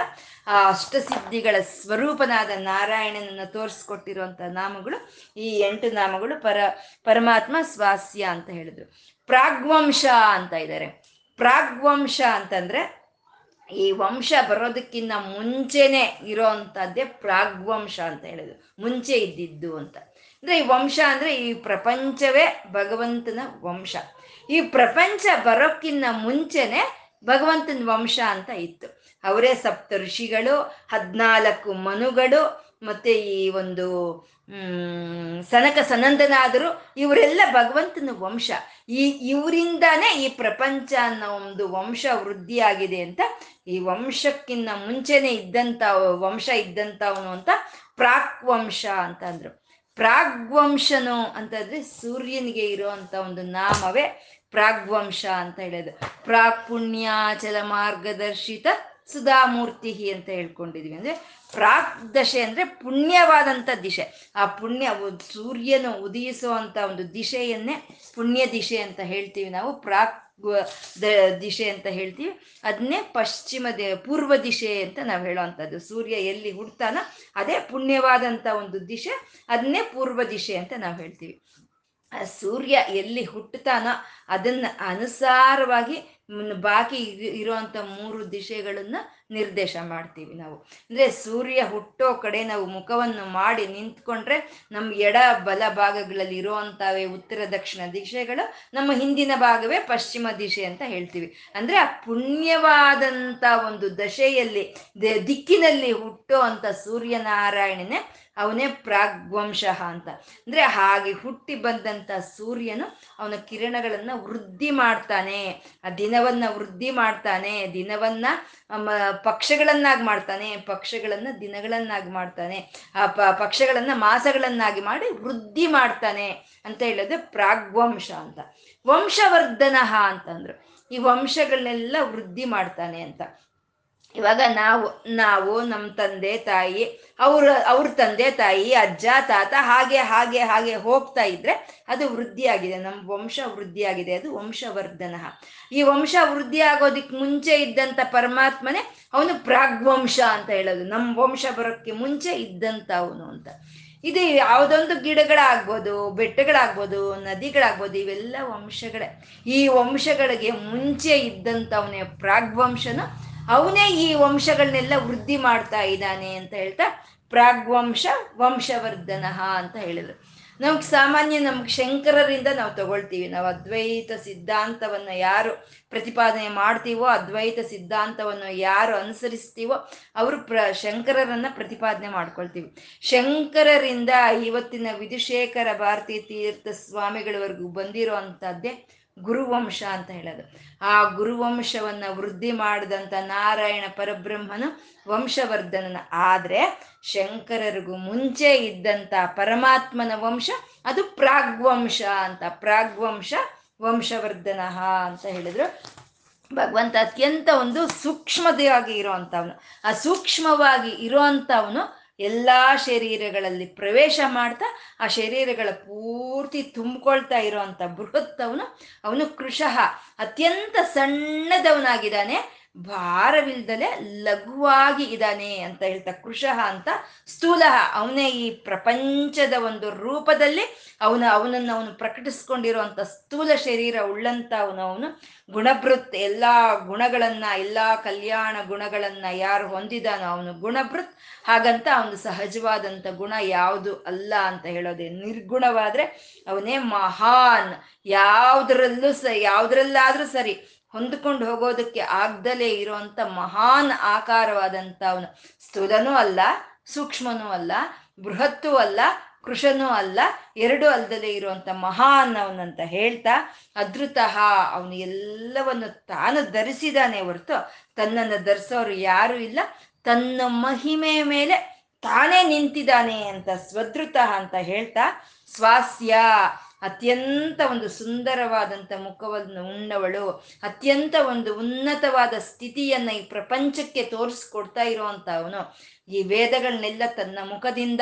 S1: ಆ ಅಷ್ಟಸಿದ್ಧಿಗಳ ಸ್ವರೂಪನಾದ ನಾರಾಯಣನನ್ನು ತೋರಿಸ್ಕೊಟ್ಟಿರುವಂಥ ನಾಮಗಳು ಈ ಎಂಟು ನಾಮಗಳು ಪರ, ಪರಮಾತ್ಮ ಸ್ವಾಸ್ಯ ಅಂತ ಹೇಳಿದ್ರು. ಪ್ರಾಗ್ವಂಶ ಅಂತ ಇದ್ದಾರೆ ಪ್ರಾಗ್ವಂಶ ಅಂತಂದ್ರೆ ಈ ವಂಶ ಬರೋದಕ್ಕಿಂತ ಮುಂಚೆನೆ ಇರೋ ಅಂಥದ್ದೇ ಪ್ರಾಗ್ವಂಶ ಅಂತ ಹೇಳೋದು. ಮುಂಚೆ ಇದ್ದಿದ್ದು ಅಂತ. ಅಂದ್ರೆ ಈ ವಂಶ ಅಂದ್ರೆ ಈ ಪ್ರಪಂಚವೇ ಭಗವಂತನ ವಂಶ. ಈ ಪ್ರಪಂಚ ಬರೋಕ್ಕಿಂತ ಮುಂಚೆನೆ ಭಗವಂತನ ವಂಶ ಅಂತ ಇತ್ತು. ಅವರೇ ಸಪ್ತ ಋಷಿಗಳು ಹದ್ನಾಲ್ಕು ಮನುಗಳು ಮತ್ತೆ ಈ ಒಂದು ಸನಕ ಸನಂದನಾದರು ಇವರೆಲ್ಲ ಭಗವಂತನ ವಂಶ. ಈ ಇವರಿಂದಾನೇ ಈ ಪ್ರಪಂಚ ಅನ್ನೋ ಒಂದು ವಂಶ ವೃದ್ಧಿಯಾಗಿದೆ ಅಂತ, ಈ ವಂಶಕ್ಕಿನ್ನ ಮುಂಚೆನೆ ಇದ್ದಂತ ವಂಶ ಇದ್ದಂಥವನು ಅಂತ ಪ್ರಾಕ್ವಂಶ ಅಂತ ಪ್ರಾಗ್ವಂಶನು ಅಂತಂದ್ರೆ ಸೂರ್ಯನಿಗೆ ಇರುವಂತ ಒಂದು ನಾಮವೇ ಪ್ರಾಗ್ವಂಶ ಅಂತ ಹೇಳೋದು. ಪ್ರಾಕ್ ಪುಣ್ಯಾಚಲ ಮಾರ್ಗದರ್ಶಿತ ಸುಧಾಮೂರ್ತಿ ಅಂತ ಹೇಳ್ಕೊಂಡಿದ್ವಿ ಅಂದ್ರೆ ಪ್ರಾಕ್ ದಶೆ ಅಂದ್ರೆ ಪುಣ್ಯವಾದಂಥ ದಿಶೆ. ಆ ಪುಣ್ಯ ಸೂರ್ಯನು ಉದಯಿಸುವಂತ ಒಂದು ದಿಶೆಯನ್ನೇ ಪುಣ್ಯ ದಿಶೆ ಅಂತ ಹೇಳ್ತೀವಿ ನಾವು. ಪ್ರಾಕ್ ದಿಶೆ ಅಂತ ಹೇಳ್ತೀವಿ. ಅದನ್ನೇ ಪಶ್ಚಿಮ ದೇ, ಪೂರ್ವ ದಿಶೆ ಅಂತ ನಾವು ಹೇಳೋವಂಥದ್ದು. ಸೂರ್ಯ ಎಲ್ಲಿ ಹುಡ್ತಾನ ಅದೇ ಪುಣ್ಯವಾದಂಥ ಒಂದು ದಿಶೆ ಅದನ್ನೇ ಪೂರ್ವ ದಿಶೆ ಅಂತ ನಾವು ಹೇಳ್ತೀವಿ. ಸೂರ್ಯ ಎಲ್ಲಿ ಹುಟ್ಟುತ್ತಾನೋ ಅದನ್ನ ಅನುಸಾರವಾಗಿ ಬಾಕಿ ಇರುವಂತ ಮೂರು ದಿಶೆಗಳನ್ನ ನಿರ್ದೇಶ ಮಾಡ್ತೀವಿ ನಾವು. ಅಂದ್ರೆ ಸೂರ್ಯ ಹುಟ್ಟೋ ಕಡೆ ನಾವು ಮುಖವನ್ನು ಮಾಡಿ ನಿಂತ್ಕೊಂಡ್ರೆ ನಮ್ಮ ಎಡ ಬಲ ಭಾಗಗಳಲ್ಲಿ ಇರುವಂತವೇ ಉತ್ತರ ದಕ್ಷಿಣ ದಿಶೆಗಳು ನಮ್ಮ ಹಿಂದಿನ ಭಾಗವೇ ಪಶ್ಚಿಮ ದಿಶೆ ಅಂತ ಹೇಳ್ತೀವಿ. ಅಂದ್ರೆ ಆ ಪುಣ್ಯವಾದಂತ ಒಂದು ದಶೆಯಲ್ಲಿ ದಿಕ್ಕಿನಲ್ಲಿ ಹುಟ್ಟೋ ಅಂತ ಸೂರ್ಯನಾರಾಯಣನೇ ಅವನೇ ಪ್ರಾಗ್ವಂಶ ಅಂತ. ಅಂದ್ರೆ ಹಾಗೆ ಹುಟ್ಟಿ ಬಂದಂತ ಸೂರ್ಯನು ಅವನ ಕಿರಣಗಳನ್ನ ವೃದ್ಧಿ ಮಾಡ್ತಾನೆ. ಆ ದಿನವನ್ನ ವೃದ್ಧಿ ಮಾಡ್ತಾನೆ. ದಿನವನ್ನ ಪಕ್ಷಗಳನ್ನಾಗಿ ಮಾಡ್ತಾನೆ. ಪಕ್ಷಗಳನ್ನ ದಿನಗಳನ್ನಾಗಿ ಮಾಡ್ತಾನೆ. ಆ ಪ ಪಕ್ಷಗಳನ್ನ ಮಾಸಗಳನ್ನಾಗಿ ಮಾಡಿ ವೃದ್ಧಿ ಮಾಡ್ತಾನೆ ಅಂತ ಹೇಳೋದು ಪ್ರಾಗ್ವಂಶ ಅಂತ. ವಂಶವರ್ಧನ ಅಂತಂದ್ರು. ಈ ವಂಶಗಳನ್ನೆಲ್ಲ ವೃದ್ಧಿ ಮಾಡ್ತಾನೆ ಅಂತ. ಇವಾಗ ನಾವು ನಾವು ನಮ್ಮ ತಂದೆ ತಾಯಿ, ಅವ್ರ ಅವ್ರ ತಂದೆ ತಾಯಿ, ಅಜ್ಜ, ತಾತ ಹಾಗೆ ಹಾಗೆ ಹಾಗೆ ಹೋಗ್ತಾ ಇದ್ರೆ ಅದು ವೃದ್ಧಿಯಾಗಿದೆ. ನಮ್ಮ ವಂಶ ವೃದ್ಧಿಯಾಗಿದೆ. ಅದು ವಂಶವರ್ಧನ ಈ ವಂಶ ವೃದ್ಧಿ ಆಗೋದಿಕ್ ಮುಂಚೆ ಇದ್ದಂತ ಪರಮಾತ್ಮನೇ ಅವನು ಪ್ರಾಗ್ವಂಶ ಅಂತ ಹೇಳೋದು. ನಮ್ಮ ವಂಶ ಬರೋಕ್ಕೆ ಮುಂಚೆ ಇದ್ದಂತ ಅವನು ಅಂತ. ಇದು ಯಾವುದೊಂದು ಗಿಡಗಳಾಗ್ಬೋದು, ಬೆಟ್ಟಗಳಾಗ್ಬೋದು, ನದಿಗಳಾಗ್ಬೋದು, ಇವೆಲ್ಲ ವಂಶಗಳೇ. ಈ ವಂಶಗಳಿಗೆ ಮುಂಚೆ ಇದ್ದಂಥವನೇ ಪ್ರಾಗ್ವಂಶನು ಅವನೇ ಈ ವಂಶಗಳನ್ನೆಲ್ಲ ವೃದ್ಧಿ ಮಾಡ್ತಾ ಇದ್ದಾನೆ ಅಂತ ಹೇಳ್ತಾ ಪ್ರಾಗ್ವಂಶ ವಂಶವರ್ಧನ ಅಂತ ಹೇಳಿದ್ರು. ನಮ್ಗೆ ಸಾಮಾನ್ಯ ನಮ್ಗೆ ಶಂಕರರಿಂದ ನಾವು ತಗೊಳ್ತೀವಿ. ನಾವು ಅದ್ವೈತ ಸಿದ್ಧಾಂತವನ್ನ ಯಾರು ಪ್ರತಿಪಾದನೆ ಮಾಡ್ತೀವೋ, ಅದ್ವೈತ ಸಿದ್ಧಾಂತವನ್ನು ಯಾರು ಅನುಸರಿಸ್ತೀವೋ, ಅವರು ಪ್ರ ಶಂಕರರನ್ನ ಪ್ರತಿಪಾದನೆ ಮಾಡ್ಕೊಳ್ತೀವಿ. ಶಂಕರರಿಂದ ಇವತ್ತಿನ ವಿಧುಶೇಖರ ಭಾರತೀ ತೀರ್ಥ ಸ್ವಾಮಿಗಳವರೆಗೂ ಬಂದಿರೋ ಅಂಥದ್ದೇ ಗುರುವಂಶ ಅಂತ ಹೇಳೋದು. ಆ ಗುರುವಂಶವನ್ನ ವೃದ್ಧಿ ಮಾಡಿದಂಥ ನಾರಾಯಣ ಪರಬ್ರಹ್ಮನು ವಂಶವರ್ಧನನ. ಆದ್ರೆ ಶಂಕರರಿಗೂ ಮುಂಚೆ ಇದ್ದಂತ ಪರಮಾತ್ಮನ ವಂಶ ಅದು ಪ್ರಾಗ್ವಂಶ ಅಂತ. ಪ್ರಾಗ್ವಂಶ, ವಂಶವರ್ಧನ ಅಂತ ಹೇಳಿದ್ರು. ಭಗವಂತ ಅತ್ಯಂತ ಒಂದು ಸೂಕ್ಷ್ಮತೆಯಾಗಿ ಇರೋವಂಥವನು ಆ ಸೂಕ್ಷ್ಮವಾಗಿ ಇರೋವಂಥವನು ಎಲ್ಲ ಶರೀರಗಳಲ್ಲಿ ಪ್ರವೇಶ ಮಾಡ್ತಾ ಆ ಶರೀರಗಳ ಪೂರ್ತಿ ತುಂಬಿಕೊಳ್ತಾ ಇರೋವಂಥ ಬೃಹತ್ ಅವನು ಅವನು ಕೃಶಃ ಅತ್ಯಂತ ಸಣ್ಣದವನಾಗಿದ್ದಾನೆ. ಭಾರವಿಲ್ದಲೆ ಲಘುವಾಗಿ ಇದ್ದಾನೆ ಅಂತ ಹೇಳ್ತಾ ಕೃಶಃ ಅಂತ ಸ್ಥೂಲ ಅವನೇ ಈ ಪ್ರಪಂಚದ ಒಂದು ರೂಪದಲ್ಲಿ ಅವನ ಅವನನ್ನು ಅವನು ಪ್ರಕಟಿಸ್ಕೊಂಡಿರುವಂಥ ಸ್ಥೂಲ ಶರೀರ ಉಳ್ಳಂತ ಅವನು ಅವನು ಗುಣಭೃತ್, ಎಲ್ಲ ಗುಣಗಳನ್ನ, ಎಲ್ಲ ಕಲ್ಯಾಣ ಗುಣಗಳನ್ನ ಯಾರು ಹೊಂದಿದಾನೋ ಅವನು ಗುಣಭೃತ್. ಹಾಗಂತ ಅವನು ಸಹಜವಾದಂಥ ಗುಣ ಯಾವುದು ಅಲ್ಲ ಅಂತ ಹೇಳೋದೇ ನಿರ್ಗುಣವಾದ್ರೆ ಅವನೇ ಮಹಾನ್. ಯಾವುದರಲ್ಲೂ ಸ ಯಾವುದ್ರಲ್ಲಾದ್ರೂ ಸರಿ ಹೊಂದ್ಕೊಂಡು ಹೋಗೋದಕ್ಕೆ ಆಗ್ದಲೇ ಇರುವಂತ ಮಹಾನ್ ಆಕಾರವಾದಂತ ಅವನು. ಸ್ಥೂಲನೂ ಅಲ್ಲ, ಸೂಕ್ಷ್ಮನೂ ಅಲ್ಲ, ಬೃಹತ್ತೂ ಅಲ್ಲ, ಕೃಷನೂ ಅಲ್ಲ, ಎರಡು ಅಲ್ದಲೇ ಇರುವಂತ ಮಹಾನ್ ಅವನಂತ ಹೇಳ್ತಾ ಅದೃತಃ ಅವನು ಎಲ್ಲವನ್ನು ತಾನು ಧರಿಸಿದಾನೆ ಹೊರತು ತನ್ನನ್ನು ಧರಿಸೋರು ಯಾರು ಇಲ್ಲ, ತನ್ನ ಮಹಿಮೆ ಮೇಲೆ ತಾನೇ ನಿಂತಿದ್ದಾನೆ ಅಂತ ಸ್ವದೃತ ಅಂತ ಹೇಳ್ತಾ, ಸ್ವಾಸ್ಯ ಅತ್ಯಂತ ಒಂದು ಸುಂದರವಾದಂಥ ಮುಖವನ್ನು ಉಣ್ಣವಳು. ಅತ್ಯಂತ ಒಂದು ಉನ್ನತವಾದ ಸ್ಥಿತಿಯನ್ನ ಈ ಪ್ರಪಂಚಕ್ಕೆ ತೋರಿಸ್ಕೊಡ್ತಾ ಇರುವಂತ ಅವನು ಈ ವೇದಗಳನ್ನೆಲ್ಲ ತನ್ನ ಮುಖದಿಂದ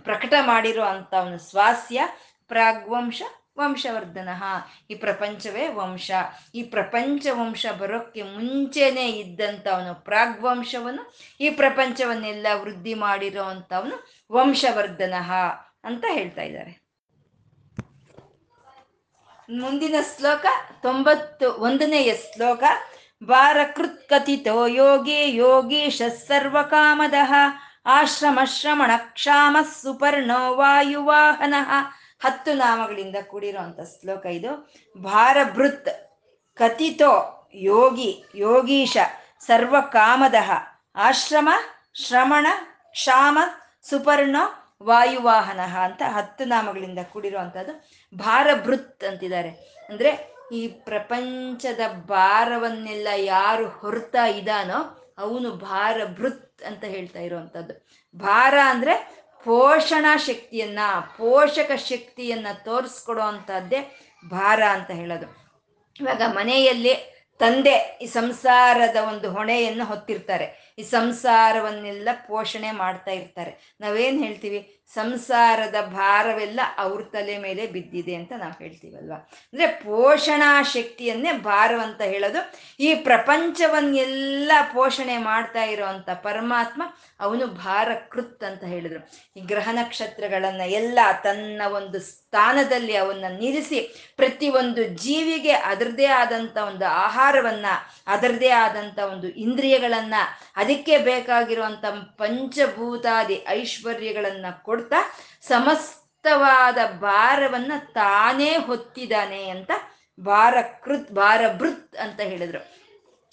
S1: ಪ್ರಕಟ ಮಾಡಿರೋ ಅಂತ ಅವನು ಸ್ವಾಸ್ಯ, ಪ್ರಾಗ್ವಂಶ, ವಂಶವರ್ಧನ. ಈ ಪ್ರಪಂಚವೇ ವಂಶ. ಈ ಪ್ರಪಂಚ ವಂಶ ಬರೋಕ್ಕೆ ಮುಂಚೆನೆ ಇದ್ದಂಥವನು ಪ್ರಾಗ್ವಂಶವನ್ನು ಈ ಪ್ರಪಂಚವನ್ನೆಲ್ಲ ವೃದ್ಧಿ ಮಾಡಿರೋ ಅಂಥವನು ವಂಶವರ್ಧನ ಅಂತ ಹೇಳ್ತಾ ಇದ್ದಾರೆ. ಮುಂದಿನ ಶ್ಲೋಕ ತೊಂಬತ್ತು, ಒಂದನೆಯ ಶ್ಲೋಕ ಕಥಿತೋ ಯೋಗಿ ಯೋಗೀಶ ಸರ್ವಕಾಮದ ಆಶ್ರಮ ಶ್ರಮಣ ಕ್ಷಾಮ ಸುಪರ್ಣೋ ವಾಯುವಾಹನ. ಹತ್ತು ನಾಮಗಳಿಂದ ಕೂಡಿರುವಂತ ಶ್ಲೋಕ ಇದು. ಭಾರಭೃತ್ ಕಥಿತೋ ಯೋಗಿ ಯೋಗೀಶ ಸರ್ವಕಾಮದ, ಆಶ್ರಮ ಶ್ರಮಣ ಕ್ಷಾಮ ಸುಪರ್ಣೋ ವಾಯುವಾಹನ ಅಂತ ಹತ್ತು ನಾಮಗಳಿಂದ ಕೂಡಿರುವಂಥದ್ದು ಭಾರಭೃತ್ ಅಂತಿದ್ದಾರೆ. ಅಂದರೆ ಈ ಪ್ರಪಂಚದ ಭಾರವನ್ನೆಲ್ಲ ಯಾರು ಹೊರ್ತಾ ಇದ್ದಾನೋ ಅವನು ಭಾರಭೃತ್ ಅಂತ ಹೇಳ್ತಾ ಇರುವಂಥದ್ದು. ಭಾರ ಅಂದರೆ ಪೋಷಣಾ ಶಕ್ತಿಯನ್ನ, ಪೋಷಕ ಶಕ್ತಿಯನ್ನ ತೋರಿಸ್ಕೊಡೋ ಅಂಥದ್ದೇ ಭಾರ ಅಂತ ಹೇಳೋದು. ಇವಾಗ ಮನೆಯಲ್ಲಿ ತಂದೆ ಈ ಸಂಸಾರದ ಒಂದು ಹೊಣೆಯನ್ನು ಹೊತ್ತಿರ್ತಾರೆ. ಈ ಸಂಸಾರವನ್ನೆಲ್ಲ ಪೋಷಣೆ ಮಾಡ್ತಾ ಇರ್ತಾರೆ. ನಾವೇನ್ ಹೇಳ್ತೀವಿ? ಸಂಸಾರದ ಭಾರವೆಲ್ಲ ಅವ್ರ ತಲೆ ಮೇಲೆ ಬಿದ್ದಿದೆ ಅಂತ ನಾವು ಹೇಳ್ತೀವಲ್ವ? ಅಂದ್ರೆ ಪೋಷಣಾ ಶಕ್ತಿಯನ್ನೇ ಭಾರವಂತ ಹೇಳೋದು. ಈ ಪ್ರಪಂಚವನ್ನೆಲ್ಲ ಪೋಷಣೆ ಮಾಡ್ತಾ ಇರೋವಂಥ ಪರಮಾತ್ಮ ಅವನು ಭಾರಕೃತ್ ಅಂತ ಹೇಳಿದ್ರು. ಈ ಗ್ರಹ ನಕ್ಷತ್ರಗಳನ್ನ ಎಲ್ಲ ತನ್ನ ಒಂದು ಸ್ಥಾನದಲ್ಲಿ ಅವನ್ನ ನಿಲ್ಲಿಸಿ ಪ್ರತಿಯೊಂದು ಜೀವಿಗೆ ಅದರದೇ ಆದಂಥ ಒಂದು ಆಹಾರವನ್ನ ಅದರದೇ ಆದಂಥ ಒಂದು ಇಂದ್ರಿಯಗಳನ್ನ, ಅದಕ್ಕೆ ಬೇಕಾಗಿರುವಂಥ ಪಂಚಭೂತಾದಿ ಐಶ್ವರ್ಯಗಳನ್ನ ಕೊಡ್ತಾ ಸಮಸ್ತವಾದ ಭಾರವನ್ನ ತಾನೇ ಹೊತ್ತಿದ್ದಾನೆ ಅಂತ ಭಾರಕೃತ್, ಭಾರಭೃತ್ ಅಂತ ಹೇಳಿದ್ರು.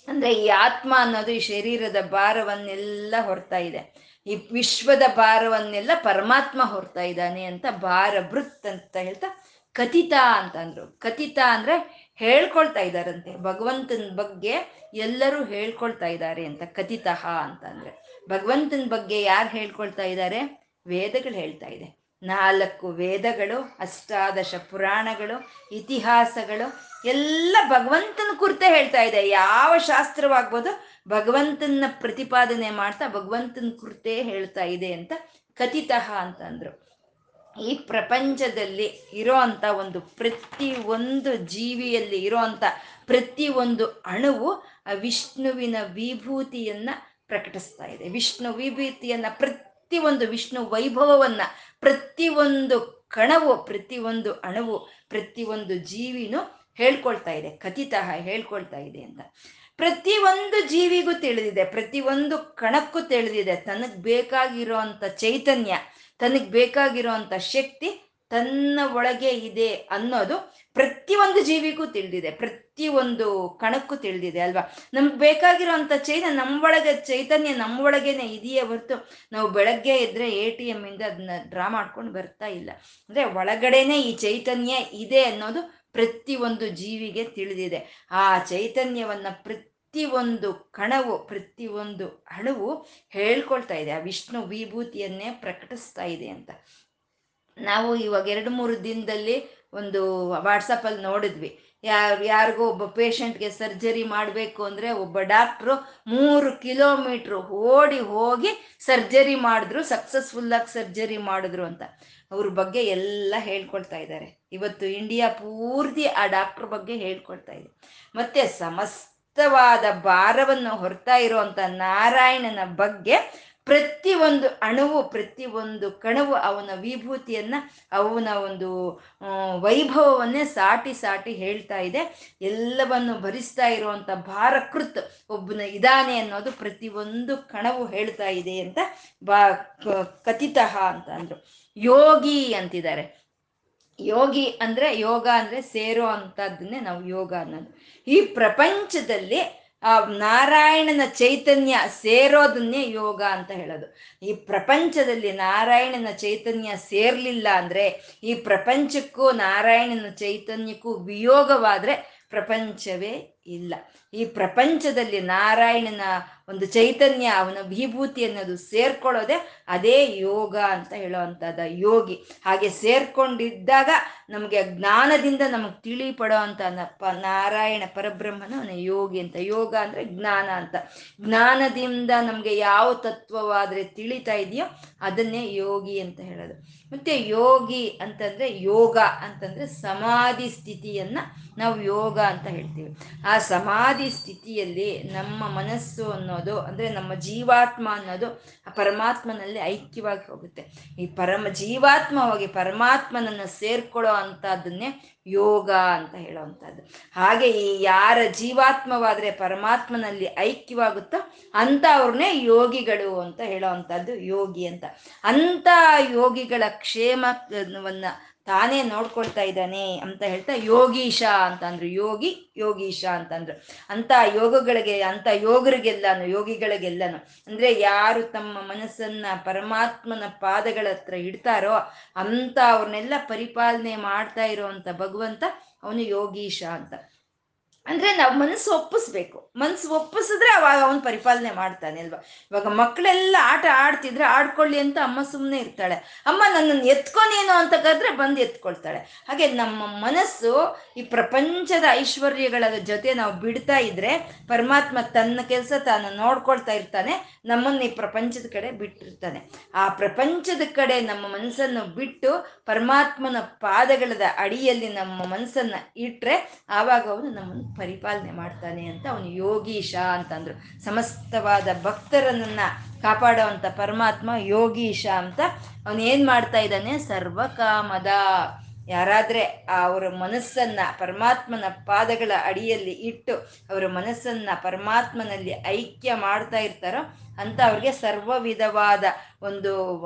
S1: ಅಂದ್ರೆ ಈ ಆತ್ಮ ಅನ್ನೋದು ಈ ಶರೀರದ ಭಾರವನ್ನೆಲ್ಲ ಹೊರ್ತಾ ಇದೆ. ಈ ವಿಶ್ವದ ಭಾರವನ್ನೆಲ್ಲ ಪರಮಾತ್ಮ ಹೊರ್ತಾ ಇದ್ದಾನೆ ಅಂತ ಭಾರ ಭೃತ್ ಅಂತ ಹೇಳ್ತಾ ಕಥಿತ ಅಂತ ಅಂದ್ರು. ಕಥಿತ ಅಂದ್ರೆ ಹೇಳ್ಕೊಳ್ತಾ ಇದ್ದಾರಂತೆ. ಭಗವಂತನ ಬಗ್ಗೆ ಎಲ್ಲರೂ ಹೇಳ್ಕೊಳ್ತಾ ಇದ್ದಾರೆ ಅಂತ ಕಥಿತಃ ಅಂತಂದ್ರೆ ಭಗವಂತನ ಬಗ್ಗೆ ಯಾರು ಹೇಳ್ಕೊಳ್ತಾ ಇದ್ದಾರೆ? ವೇದಗಳು ಹೇಳ್ತಾ ಇದೆ. ನಾಲ್ಕು ವೇದಗಳು, ಅಷ್ಟಾದಶ ಪುರಾಣಗಳು, ಇತಿಹಾಸಗಳು, ಎಲ್ಲ ಭಗವಂತನ ಕುರಿತೆ ಹೇಳ್ತಾ ಇದೆ. ಯಾವ ಶಾಸ್ತ್ರವಾಗ್ಬೋದು ಭಗವಂತನ ಪ್ರತಿಪಾದನೆ ಮಾಡ್ತಾ ಭಗವಂತನ ಕುರಿತೇ ಹೇಳ್ತಾ ಇದೆ ಅಂತ ಕಥಿತಃ ಅಂತಂದ್ರು ಈ ಪ್ರಪಂಚದಲ್ಲಿ ಇರೋ ಅಂತ ಒಂದು ಪ್ರತಿ ಒಂದು ಜೀವಿಯಲ್ಲಿ ಇರೋ ಅಂತ ಪ್ರತಿ ಒಂದು ಅಣುವು ವಿಷ್ಣುವಿನ ವಿಭೂತಿಯನ್ನ ಪ್ರಕಟಿಸ್ತಾ ಇದೆ. ವಿಷ್ಣು ವಿಭೂತಿಯನ್ನ ಪ್ರತಿ ಒಂದು ವಿಷ್ಣು ವೈಭವವನ್ನ, ಪ್ರತಿಯೊಂದು ಕಣವು, ಪ್ರತಿಯೊಂದು ಅಣುವು, ಪ್ರತಿಯೊಂದು ಜೀವಿನೂ ಹೇಳ್ಕೊಳ್ತಾ ಇದೆ, ಕಥಿತ ಹೇಳ್ಕೊಳ್ತಾ ಇದೆ ಅಂತ. ಪ್ರತಿ ಒಂದು ಜೀವಿಗೂ ತಿಳಿದಿದೆ ಪ್ರತಿ ಒಂದು ಕಣಕ್ಕೂ ತಿಳಿದಿದೆ, ತನಗ್ ಬೇಕಾಗಿರೋ ಅಂತ ಚೈತನ್ಯ, ತನಗ್ ಬೇಕಾಗಿರೋ ಅಂತ ಶಕ್ತಿ ತನ್ನ ಒಳಗೆ ಇದೆ ಅನ್ನೋದು ಪ್ರತಿಯೊಂದು ಜೀವಿಗೂ ತಿಳಿದಿದೆ, ಪ್ರತಿಯೊಂದು ಕಣಕ್ಕೂ ತಿಳಿದಿದೆ ಅಲ್ವಾ? ನಮ್ಗೆ ಬೇಕಾಗಿರೋಂಥ ಚೈತನ್ಯ ನಮ್ಮೊಳಗೆ, ಚೈತನ್ಯ ನಮ್ಮೊಳಗೇನೆ ಇದೆಯೇ ಹೊರತು ನಾವು ಬೆಳಗ್ಗೆ ಇದ್ರೆ ಎ ಟಿ ಎಂ ಇಂದ ಅದನ್ನ ಡ್ರಾ ಮಾಡ್ಕೊಂಡು ಬರ್ತಾ ಇಲ್ಲ. ಅಂದ್ರೆ ಒಳಗಡೆನೆ ಈ ಚೈತನ್ಯ ಇದೆ ಅನ್ನೋದು ಪ್ರತಿಯೊಂದು ಜೀವಿಗೆ ತಿಳಿದಿದೆ. ಆ ಚೈತನ್ಯವನ್ನ ಪ್ರತಿ ಒಂದು ಕಣವು, ಪ್ರತಿಯೊಂದು ಅಣುವು ಹೇಳ್ಕೊಳ್ತಾ ಇದೆ. ಆ ವಿಷ್ಣು ವಿಭೂತಿಯನ್ನೇ ಪ್ರಕಟಿಸ್ತಾ ಇದೆ ಅಂತ. ನಾವು ಇವಾಗ ಎರಡು ಮೂರು ದಿನದಲ್ಲಿ ಒಂದು ವಾಟ್ಸಪ್ಪಲ್ಲಿ ನೋಡಿದ್ವಿ. ಯಾರು, ಯಾರಿಗೋ ಒಬ್ಬ ಪೇಷಂಟ್ಗೆ ಸರ್ಜರಿ ಮಾಡಬೇಕು ಅಂದರೆ ಒಬ್ಬ ಡಾಕ್ಟ್ರು ಮೂರು ಕಿಲೋಮೀಟ್ರ್ ಓಡಿ ಹೋಗಿ ಸರ್ಜರಿ ಮಾಡಿದ್ರು ಸಕ್ಸಸ್ಫುಲ್ಲಾಗಿ ಸರ್ಜರಿ ಮಾಡಿದ್ರು ಅಂತ. ಅವ್ರ ಬಗ್ಗೆ ಎಲ್ಲ ಹೇಳ್ಕೊಳ್ತಾ ಇದ್ದಾರೆ. ಇವತ್ತು ಇಂಡಿಯಾ ಪೂರ್ತಿ ಆ ಡಾಕ್ಟ್ರ್ ಬಗ್ಗೆ ಹೇಳ್ಕೊಳ್ತಾ ಇದೆ. ಮತ್ತು ಸಮಸ್ತವಾದ ಭಾರವನ್ನು ಹೊರ್ತಾ ಇರುವಂಥ ನಾರಾಯಣನ ಬಗ್ಗೆ ಪ್ರತಿ ಒಂದು ಅಣುವು ಪ್ರತಿ ಒಂದು ಕಣವು ಅವನ ವಿಭೂತಿಯನ್ನ, ಅವನ ಒಂದು ವೈಭವವನ್ನೇ ಸಾಟಿ ಸಾಟಿ ಹೇಳ್ತಾ ಇದೆ. ಎಲ್ಲವನ್ನು ಭರಿಸ್ತಾ ಇರುವಂತ ಭಾರಕೃತ್ ಒಬ್ಬನ ಇದಾನೆ ಅನ್ನೋದು ಪ್ರತಿ ಒಂದು ಕಣವು ಹೇಳ್ತಾ ಇದೆ ಅಂತ ಬಾ ಕಥಿತಃ ಅಂತ ಅಂದ್ರು. ಯೋಗಿ ಅಂತಿದ್ದಾರೆ. ಯೋಗಿ ಅಂದ್ರೆ ಯೋಗ ಅಂದ್ರೆ ಸೇರೋ ಅಂತದನ್ನೇ ನಾವು ಯೋಗ ಅನ್ನೋದು. ಈ ಪ್ರಪಂಚದಲ್ಲಿ ಆ ನಾರಾಯಣನ ಚೈತನ್ಯ ಸೇರೋದನ್ನೇ ಯೋಗ ಅಂತ ಹೇಳೋದು. ಈ ಪ್ರಪಂಚದಲ್ಲಿ ನಾರಾಯಣನ ಚೈತನ್ಯ ಸೇರ್ಲಿಲ್ಲ ಅಂದ್ರೆ, ಈ ಪ್ರಪಂಚಕ್ಕೂ ನಾರಾಯಣನ ಚೈತನ್ಯಕ್ಕೂ ವಿಯೋಗವಾದ್ರೆ ಪ್ರಪಂಚವೇ ಇಲ್ಲ. ಈ ಪ್ರಪಂಚದಲ್ಲಿ ನಾರಾಯಣನ ಒಂದು ಚೈತನ್ಯ, ಅವನ ವಿಭೂತಿ ಅನ್ನೋದು ಸೇರ್ಕೊಳ್ಳೋದೆ ಅದೇ ಯೋಗ ಅಂತ ಹೇಳೋವಂಥದ್ದು, ಯೋಗಿ. ಹಾಗೆ ಸೇರ್ಕೊಂಡಿದ್ದಾಗ ನಮಗೆ ಜ್ಞಾನದಿಂದ ನಮಗೆ ತಿಳಿಪಡೋ ಅಂತ ನಾರಾಯಣ ಪರಬ್ರಹ್ಮನ ಅವನ ಯೋಗಿ ಅಂತ. ಯೋಗ ಅಂದ್ರೆ ಜ್ಞಾನ ಅಂತ. ಜ್ಞಾನದಿಂದ ನಮಗೆ ಯಾವ ತತ್ವವಾದ್ರೆ ತಿಳಿತಾ ಇದೆಯೋ ಅದನ್ನೇ ಯೋಗಿ ಅಂತ ಹೇಳೋದು. ಮತ್ತೆ ಯೋಗಿ ಅಂತಂದ್ರೆ ಯೋಗ ಅಂತಂದ್ರೆ ಸಮಾಧಿ ಸ್ಥಿತಿಯನ್ನ ನಾವು ಯೋಗ ಅಂತ ಹೇಳ್ತೀವಿ. ಆ ಸಮಾಧಿ ಸ್ಥಿತಿಯಲ್ಲಿ ನಮ್ಮ ಮನಸ್ಸು ಅನ್ನೋದು ಅಂದ್ರೆ ನಮ್ಮ ಜೀವಾತ್ಮ ಅನ್ನೋದು ಆ ಪರಮಾತ್ಮನಲ್ಲಿ ಐಕ್ಯವಾಗಿ ಹೋಗುತ್ತೆ. ಈ ಪರಮ ಜೀವಾತ್ಮವಾಗಿ ಪರಮಾತ್ಮನನ್ನ ಸೇರ್ಕೊಳ್ಳೋ ಅಂತದನ್ನೇ ಯೋಗ ಅಂತ ಹೇಳೋವಂಥದ್ದು. ಹಾಗೆ ಈ ಯಾರ ಜೀವಾತ್ಮವಾದರೆ ಪರಮಾತ್ಮನಲ್ಲಿ ಐಕ್ಯವಾಗುತ್ತೋ ಅಂತ ಅವ್ರನ್ನೇ ಯೋಗಿಗಳು ಅಂತ ಹೇಳೋವಂಥದ್ದು ಯೋಗಿ ಅಂತ. ಅಂತ ಯೋಗಿಗಳ ಕ್ಷೇಮವನ್ನ ತಾನೇ ನೋಡ್ಕೊಳ್ತಾ ಇದ್ದಾನೆ ಅಂತ ಹೇಳ್ತಾ ಯೋಗೀಶ ಅಂತಂದ್ರು. ಯೋಗಿ, ಯೋಗೀಶ ಅಂತಂದ್ರು. ಅಂತ ಯೋಗಗಳಿಗೆ ಅಂತ ಯೋಗರಿಗೆಲ್ಲಾನು, ಯೋಗಿಗಳಿಗೆಲ್ಲಾನು. ಅಂದ್ರೆ ಯಾರು ತಮ್ಮ ಮನಸ್ಸನ್ನ ಪರಮಾತ್ಮನ ಪಾದಗಳ ಹತ್ರ ಇಡ್ತಾರೋ ಅಂತ ಅವ್ರನ್ನೆಲ್ಲ ಪರಿಪಾಲನೆ ಮಾಡ್ತಾ ಇರೋವಂಥ ಭಗವಂತ ಅವನು ಯೋಗೀಶ ಅಂತ. ಅಂದ್ರೆ ನಾವು ಮನಸ್ಸು ಒಪ್ಪಿಸ್ಬೇಕು. ಮನಸ್ಸು ಒಪ್ಪಿಸಿದ್ರೆ ಅವಾಗ ಅವನು ಪರಿಪಾಲನೆ ಮಾಡ್ತಾನೆ ಅಲ್ವಾ? ಇವಾಗ ಮಕ್ಕಳೆಲ್ಲ ಆಟ ಆಡ್ತಿದ್ರೆ ಆಡ್ಕೊಳ್ಳಿ ಅಂತ ಅಮ್ಮ ಸುಮ್ಮನೆ ಇರ್ತಾಳೆ. ಅಮ್ಮ ನನ್ನನ್ನು ಎತ್ಕೊನೇನು ಅಂತ ಕದ್ರೆ ಬಂದು ಎತ್ಕೊಳ್ತಾಳೆ. ಹಾಗೆ ನಮ್ಮ ಮನಸ್ಸು ಈ ಪ್ರಪಂಚದ ಐಶ್ವರ್ಯಗಳ ಜೊತೆ ನಾವು ಬಿಡ್ತಾ ಇದ್ರೆ ಪರಮಾತ್ಮ ತನ್ನ ಕೆಲಸ ತಾನು ನೋಡ್ಕೊಳ್ತಾ ಇರ್ತಾನೆ, ನಮ್ಮನ್ನು ಈ ಪ್ರಪಂಚದ ಕಡೆ ಬಿಟ್ಟಿರ್ತಾನೆ. ಆ ಪ್ರಪಂಚದ ಕಡೆ ನಮ್ಮ ಮನಸ್ಸನ್ನು ಬಿಟ್ಟು ಪರಮಾತ್ಮನ ಪಾದಗಳದ ಅಡಿಯಲ್ಲಿ ನಮ್ಮ ಮನಸ್ಸನ್ನ ಇಟ್ರೆ ಆವಾಗ ಅವನು ನಮ್ಮನ್ನು ಪರಿಪಾಲನೆ ಮಾಡ್ತಾನೆ ಅಂತ ಅವನು ಯೋಗೀಶ ಅಂತಂದ್ರು. ಸಮಸ್ತವಾದ ಭಕ್ತರನ್ನ ಕಾಪಾಡುವಂತ ಪರಮಾತ್ಮ ಯೋಗೀಶ ಅಂತ ಅವನು ಏನ್ ಮಾಡ್ತಾ ಇದ್ದಾನೆ? ಸರ್ವಕಾಮದ. ಯಾರಾದ್ರೆ ಅವರ ಮನಸ್ಸನ್ನ ಪರಮಾತ್ಮನ ಪಾದಗಳ ಅಡಿಯಲ್ಲಿ ಇಟ್ಟು ಅವರ ಮನಸ್ಸನ್ನ ಪರಮಾತ್ಮನಲ್ಲಿ ಐಕ್ಯ ಮಾಡ್ತಾ ಇರ್ತಾರೋ ಅಂತ ಅವ್ರಿಗೆ ಸರ್ವ ವಿಧವಾದ ಒಂದು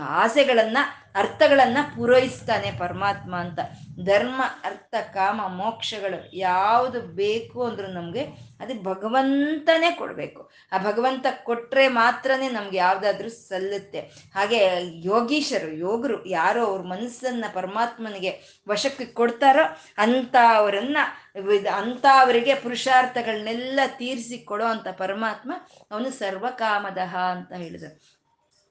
S1: ಆಸೆಗಳನ್ನ, ಅರ್ಥಗಳನ್ನ ಪೂರೈಸ್ತಾನೆ ಪರಮಾತ್ಮ ಅಂತ. ಧರ್ಮ, ಅರ್ಥ, ಕಾಮ, ಮೋಕ್ಷಗಳು ಯಾವುದು ಬೇಕು ಅಂದ್ರೂ ನಮಗೆ ಅದು ಭಗವಂತನೇ ಕೊಡಬೇಕು. ಆ ಭಗವಂತ ಕೊಟ್ಟರೆ ಮಾತ್ರನೇ ನಮ್ಗೆ ಯಾವುದಾದ್ರೂ ಸಲ್ಲುತ್ತೆ. ಹಾಗೆ ಯೋಗೀಶರು, ಯೋಗರು ಯಾರೋ ಅವ್ರ ಮನಸ್ಸನ್ನ ಪರಮಾತ್ಮನಿಗೆ ವಶಕ್ಕೆ ಕೊಡ್ತಾರೋ ಅಂತ ಅವರನ್ನ ಅಂತ ಅವರಿಗೆ ಪುರುಷಾರ್ಥಗಳನ್ನೆಲ್ಲ ತೀರಿಸಿ ಕೊಡೋ ಅಂತ ಪರಮಾತ್ಮ ಅವನು ಸರ್ವಕಾಮದಹ ಅಂತ ಹೇಳಿದ.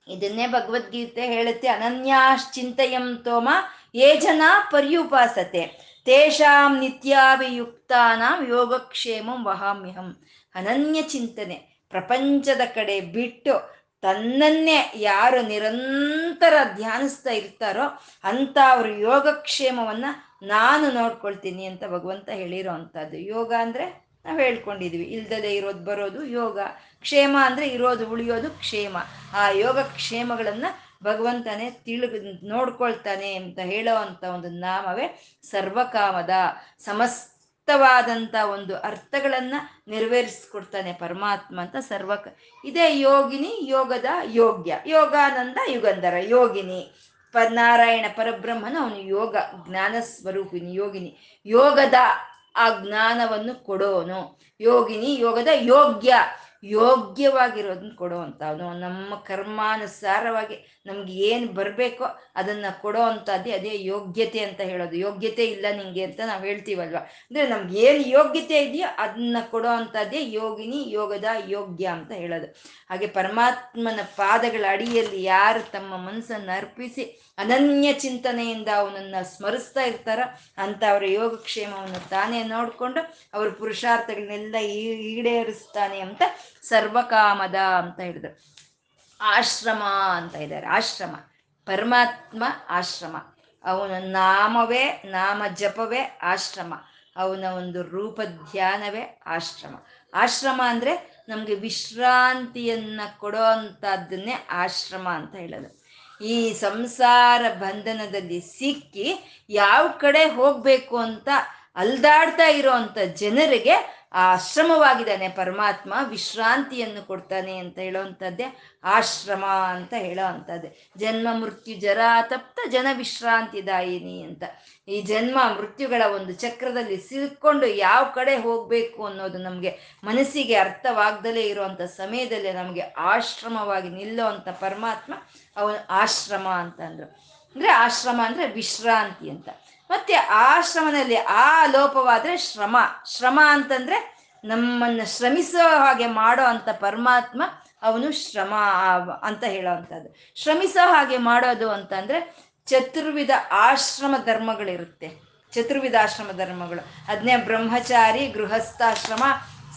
S1: ಇದನ್ನೇ ಭಗವದ್ಗೀತೆ ಹೇಳುತ್ತೆ ಅನನ್ಯಾಶ್ಚಿಂತೆಯಂ ತೋಮ ಏ ಜನ ಪರ್ಯುಪಾಸತೆ, ತೇಷಾಂ ನಿತ್ಯಾಭಿಯುಕ್ತಾನಾಂ ಯೋಗಕ್ಷೇಮಂ ವಹಾಮ್ಯಹಂ. ಅನನ್ಯ ಚಿಂತನೆ ಪ್ರಪಂಚದ ಕಡೆ ಬಿಟ್ಟು ತನ್ನನ್ನೇ ಯಾರು ನಿರಂತರ ಧ್ಯಾನಿಸ್ತಾ ಇರ್ತಾರೋ ಅಂತ ಅವ್ರ ಯೋಗಕ್ಷೇಮವನ್ನ ನಾನು ನೋಡ್ಕೊಳ್ತೀನಿ ಅಂತ ಭಗವಂತ ಹೇಳಿರೋ ಅಂಥದ್ದು. ಯೋಗ ಅಂದ್ರೆ ನಾವು ಹೇಳ್ಕೊಂಡಿದ್ವಿ ಇಲ್ದದೆ ಇರೋದು ಬರೋದು ಯೋಗ. ಕ್ಷೇಮ ಅಂದ್ರೆ ಇರೋದು ಉಳಿಯೋದು ಕ್ಷೇಮ. ಆ ಯೋಗ ಕ್ಷೇಮಗಳನ್ನ ಭಗವಂತನೇ ತಿಳ್ ನೋಡ್ಕೊಳ್ತಾನೆ ಅಂತ ಹೇಳೋ ಅಂತ ಒಂದು ನಾಮವೇ ಸರ್ವಕಾಮದ ಸಮಸ್ತವಾದಂಥ ಒಂದು ಅರ್ಥಗಳನ್ನ ನೆರವೇರಿಸ್ಕೊಡ್ತಾನೆ ಪರಮಾತ್ಮ ಅಂತ ಸರ್ವಕ. ಇದೇ ಯೋಗಿನಿ, ಯೋಗದ ಯೋಗ್ಯ. ಯೋಗಾನಂದ ಯುಗಂಧರ. ಯೋಗಿನಿ. ಪ ನಾರಾಯಣ ಪರಬ್ರಹ್ಮನ ಅವನು ಯೋಗ, ಜ್ಞಾನ ಸ್ವರೂಪಿನಿ ಯೋಗಿನಿ. ಯೋಗದ ಆ ಜ್ಞಾನವನ್ನು ಕೊಡೋನು. ಯೋಗಿನಿ, ಯೋಗದ ಯೋಗ್ಯ. ಯೋಗ್ಯವಾಗಿರೋದನ್ನ ಕೊಡೋ ಅಂತ ಅವನು ನಮ್ಮ ಕರ್ಮಾನುಸಾರವಾಗಿ ನಮ್ಗೆ ಏನು ಬರಬೇಕೋ ಅದನ್ನ ಕೊಡೋ ಅಂಥದ್ದೇ ಅದೇ ಯೋಗ್ಯತೆ ಅಂತ ಹೇಳೋದು. ಯೋಗ್ಯತೆ ಇಲ್ಲ ನಿಂಗೆ ಅಂತ ನಾವು ಹೇಳ್ತೀವಲ್ವ? ಅಂದ್ರೆ ನಮ್ಗೆ ಏನು ಯೋಗ್ಯತೆ ಇದೆಯೋ ಅದನ್ನ ಕೊಡೋ ಅಂಥದ್ದೇ ಯೋಗಿನಿ ಯೋಗದ ಯೋಗ್ಯ ಅಂತ ಹೇಳೋದು. ಹಾಗೆ ಪರಮಾತ್ಮನ ಪಾದಗಳ ಅಡಿಯಲ್ಲಿ ಯಾರು ತಮ್ಮ ಮನಸ್ಸನ್ನು ಅರ್ಪಿಸಿ ಅನನ್ಯ ಚಿಂತನೆಯಿಂದ ಅವನನ್ನ ಸ್ಮರಿಸ್ತಾ ಇರ್ತಾರ ಅಂತ ಅವರ ಯೋಗಕ್ಷೇಮವನ್ನು ತಾನೇ ನೋಡಿಕೊಂಡು ಅವ್ರ ಪುರುಷಾರ್ಥಗಳನ್ನೆಲ್ಲ ಈಡೇರಿಸ್ತಾನೆ ಅಂತ ಸರ್ವಕಾಮದ ಅಂತ ಹೇಳಿದ್ರು. ಆಶ್ರಮ ಅಂತ ಇದ್ದಾರೆ. ಆಶ್ರಮ. ಪರಮಾತ್ಮ ಆಶ್ರಮ. ಅವನ ನಾಮವೇ, ನಾಮ ಜಪವೇ ಆಶ್ರಮ. ಅವನ ಒಂದು ರೂಪ ಧ್ಯಾನವೇ ಆಶ್ರಮ. ಆಶ್ರಮ ಅಂದ್ರೆ ನಮ್ಗೆ ವಿಶ್ರಾಂತಿಯನ್ನ ಕೊಡೋ ಅಂಥದ್ದನ್ನೇ ಆಶ್ರಮ ಅಂತ ಹೇಳೋದು. ಈ ಸಂಸಾರ ಬಂಧನದಲ್ಲಿ ಸಿಕ್ಕಿ ಯಾವ ಕಡೆ ಹೋಗ್ಬೇಕು ಅಂತ ಅಲ್ದಾಡ್ತಾ ಇರೋವಂಥ ಜನರಿಗೆ ಆಶ್ರಮವಾಗಿದ್ದಾನೆ ಪರಮಾತ್ಮ, ವಿಶ್ರಾಂತಿಯನ್ನು ಕೊಡ್ತಾನೆ ಅಂತ ಹೇಳೋವಂಥದ್ದೇ ಆಶ್ರಮ ಅಂತ ಹೇಳೋ ಅಂಥದ್ದೇ ಜನ್ಮ ಮೃತ್ಯು ಜರ ತಪ್ತ ಜನ ವಿಶ್ರಾಂತಿದಾಯಿನಿ ಅಂತ. ಈ ಜನ್ಮ ಮೃತ್ಯುಗಳ ಒಂದು ಚಕ್ರದಲ್ಲಿ ಸಿಲ್ಕೊಂಡು ಯಾವ ಕಡೆ ಹೋಗಬೇಕು ಅನ್ನೋದು ನಮಗೆ ಮನಸ್ಸಿಗೆ ಅರ್ಥವಾಗ್ದಲೇ ಇರುವಂಥ ಸಮಯದಲ್ಲಿ ನಮಗೆ ಆಶ್ರಮವಾಗಿ ನಿಲ್ಲೋ ಅಂಥ ಪರಮಾತ್ಮ ಅವನು ಆಶ್ರಮ ಅಂತಂದರು. ಅಂದರೆ ಅಂದ್ರೆ ಆಶ್ರಮ ಅಂದ್ರೆ ವಿಶ್ರಾಂತಿ ಅಂತ. ಮತ್ತೆ ಆಶ್ರಮದಲ್ಲಿ ಆ ಲೋಪವಾದ್ರೆ ಶ್ರಮ. ಶ್ರಮ ಅಂತಂದ್ರೆ ನಮ್ಮನ್ನ ಶ್ರಮಿಸೋ ಹಾಗೆ ಮಾಡೋ ಅಂತ ಪರಮಾತ್ಮ ಅವನು ಶ್ರಮ ಅಂತ ಹೇಳೋವಂಥದ್ದು. ಶ್ರಮಿಸೋ ಹಾಗೆ ಮಾಡೋದು ಅಂತಂದ್ರೆ ಚತುರ್ವಿಧ ಆಶ್ರಮ ಧರ್ಮಗಳಿರುತ್ತೆ. ಚತುರ್ವಿಧ ಆಶ್ರಮ ಧರ್ಮಗಳು. ಅದನ್ನೇ ಬ್ರಹ್ಮಚಾರಿ, ಗೃಹಸ್ಥಾಶ್ರಮ,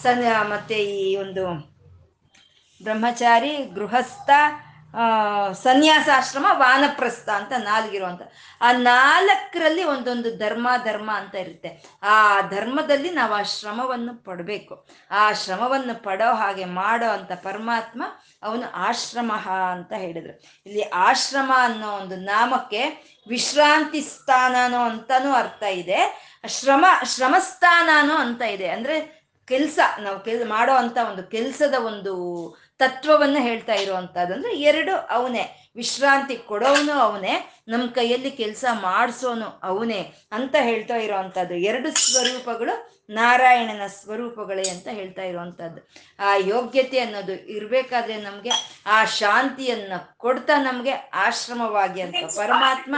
S1: ಸನ್ ಮತ್ತೆ ಈ ಒಂದು ಬ್ರಹ್ಮಚಾರಿ, ಗೃಹಸ್ಥ ಸನ್ಯಾಸಾಶ್ರಮ ವಾನಪ್ರಸ್ಥ ಅಂತ ನಾಲ್ಗಿರುವಂತ ಆ ನಾಲ್ಕರಲ್ಲಿ ಒಂದೊಂದು ಧರ್ಮ ಧರ್ಮ ಅಂತ ಇರುತ್ತೆ. ಆ ಧರ್ಮದಲ್ಲಿ ನಾವು ಆ ಶ್ರಮವನ್ನು ಪಡಬೇಕು. ಆ ಶ್ರಮವನ್ನು ಪಡೋ ಹಾಗೆ ಮಾಡೋ ಅಂತ ಪರಮಾತ್ಮ ಅವನು ಆಶ್ರಮ ಅಂತ ಹೇಳಿದ್ರು. ಇಲ್ಲಿ ಆಶ್ರಮ ಅನ್ನೋ ಒಂದು ನಾಮಕ್ಕೆ ವಿಶ್ರಾಂತಿ ಸ್ಥಾನನೋ ಅಂತಾನೂ ಅರ್ಥ ಇದೆ. ಶ್ರಮ ಶ್ರಮಸ್ಥಾನನೋ ಅಂತ ಇದೆ. ಅಂದ್ರೆ ಕೆಲಸ, ನಾವು ಕೆಲ್, ಮಾಡೋ ಅಂತ ಒಂದು ಕೆಲಸದ ಒಂದು ತತ್ವವನ್ನ ಹೇಳ್ತಾ ಇರುವಂತಹದ್ದು. ಅಂದ್ರೆ ಎರಡು ಅವನೇ. ವಿಶ್ರಾಂತಿ ಕೊಡೋನು ಅವನೇ ನಮ್ಮ ಕೈಯಲ್ಲಿ ಕೆಲಸ ಮಾಡಿಸೋನು ಅವನೇ ಅಂತ ಹೇಳ್ತಾ ಇರೋವಂಥದ್ದು ಎರಡು ಸ್ವರೂಪಗಳು ನಾರಾಯಣನ ಸ್ವರೂಪಗಳೇ ಅಂತ ಹೇಳ್ತಾ ಇರುವಂತಹದ್ದು. ಆ ಯೋಗ್ಯತೆ ಅನ್ನೋದು ಇರ್ಬೇಕಾದ್ರೆ ನಮ್ಗೆ ಆ ಶಾಂತಿಯನ್ನ ಕೊಡ್ತಾ ನಮ್ಗೆ ಆಶ್ರಮವಾಗಿ ಅಂತ. ಪರಮಾತ್ಮ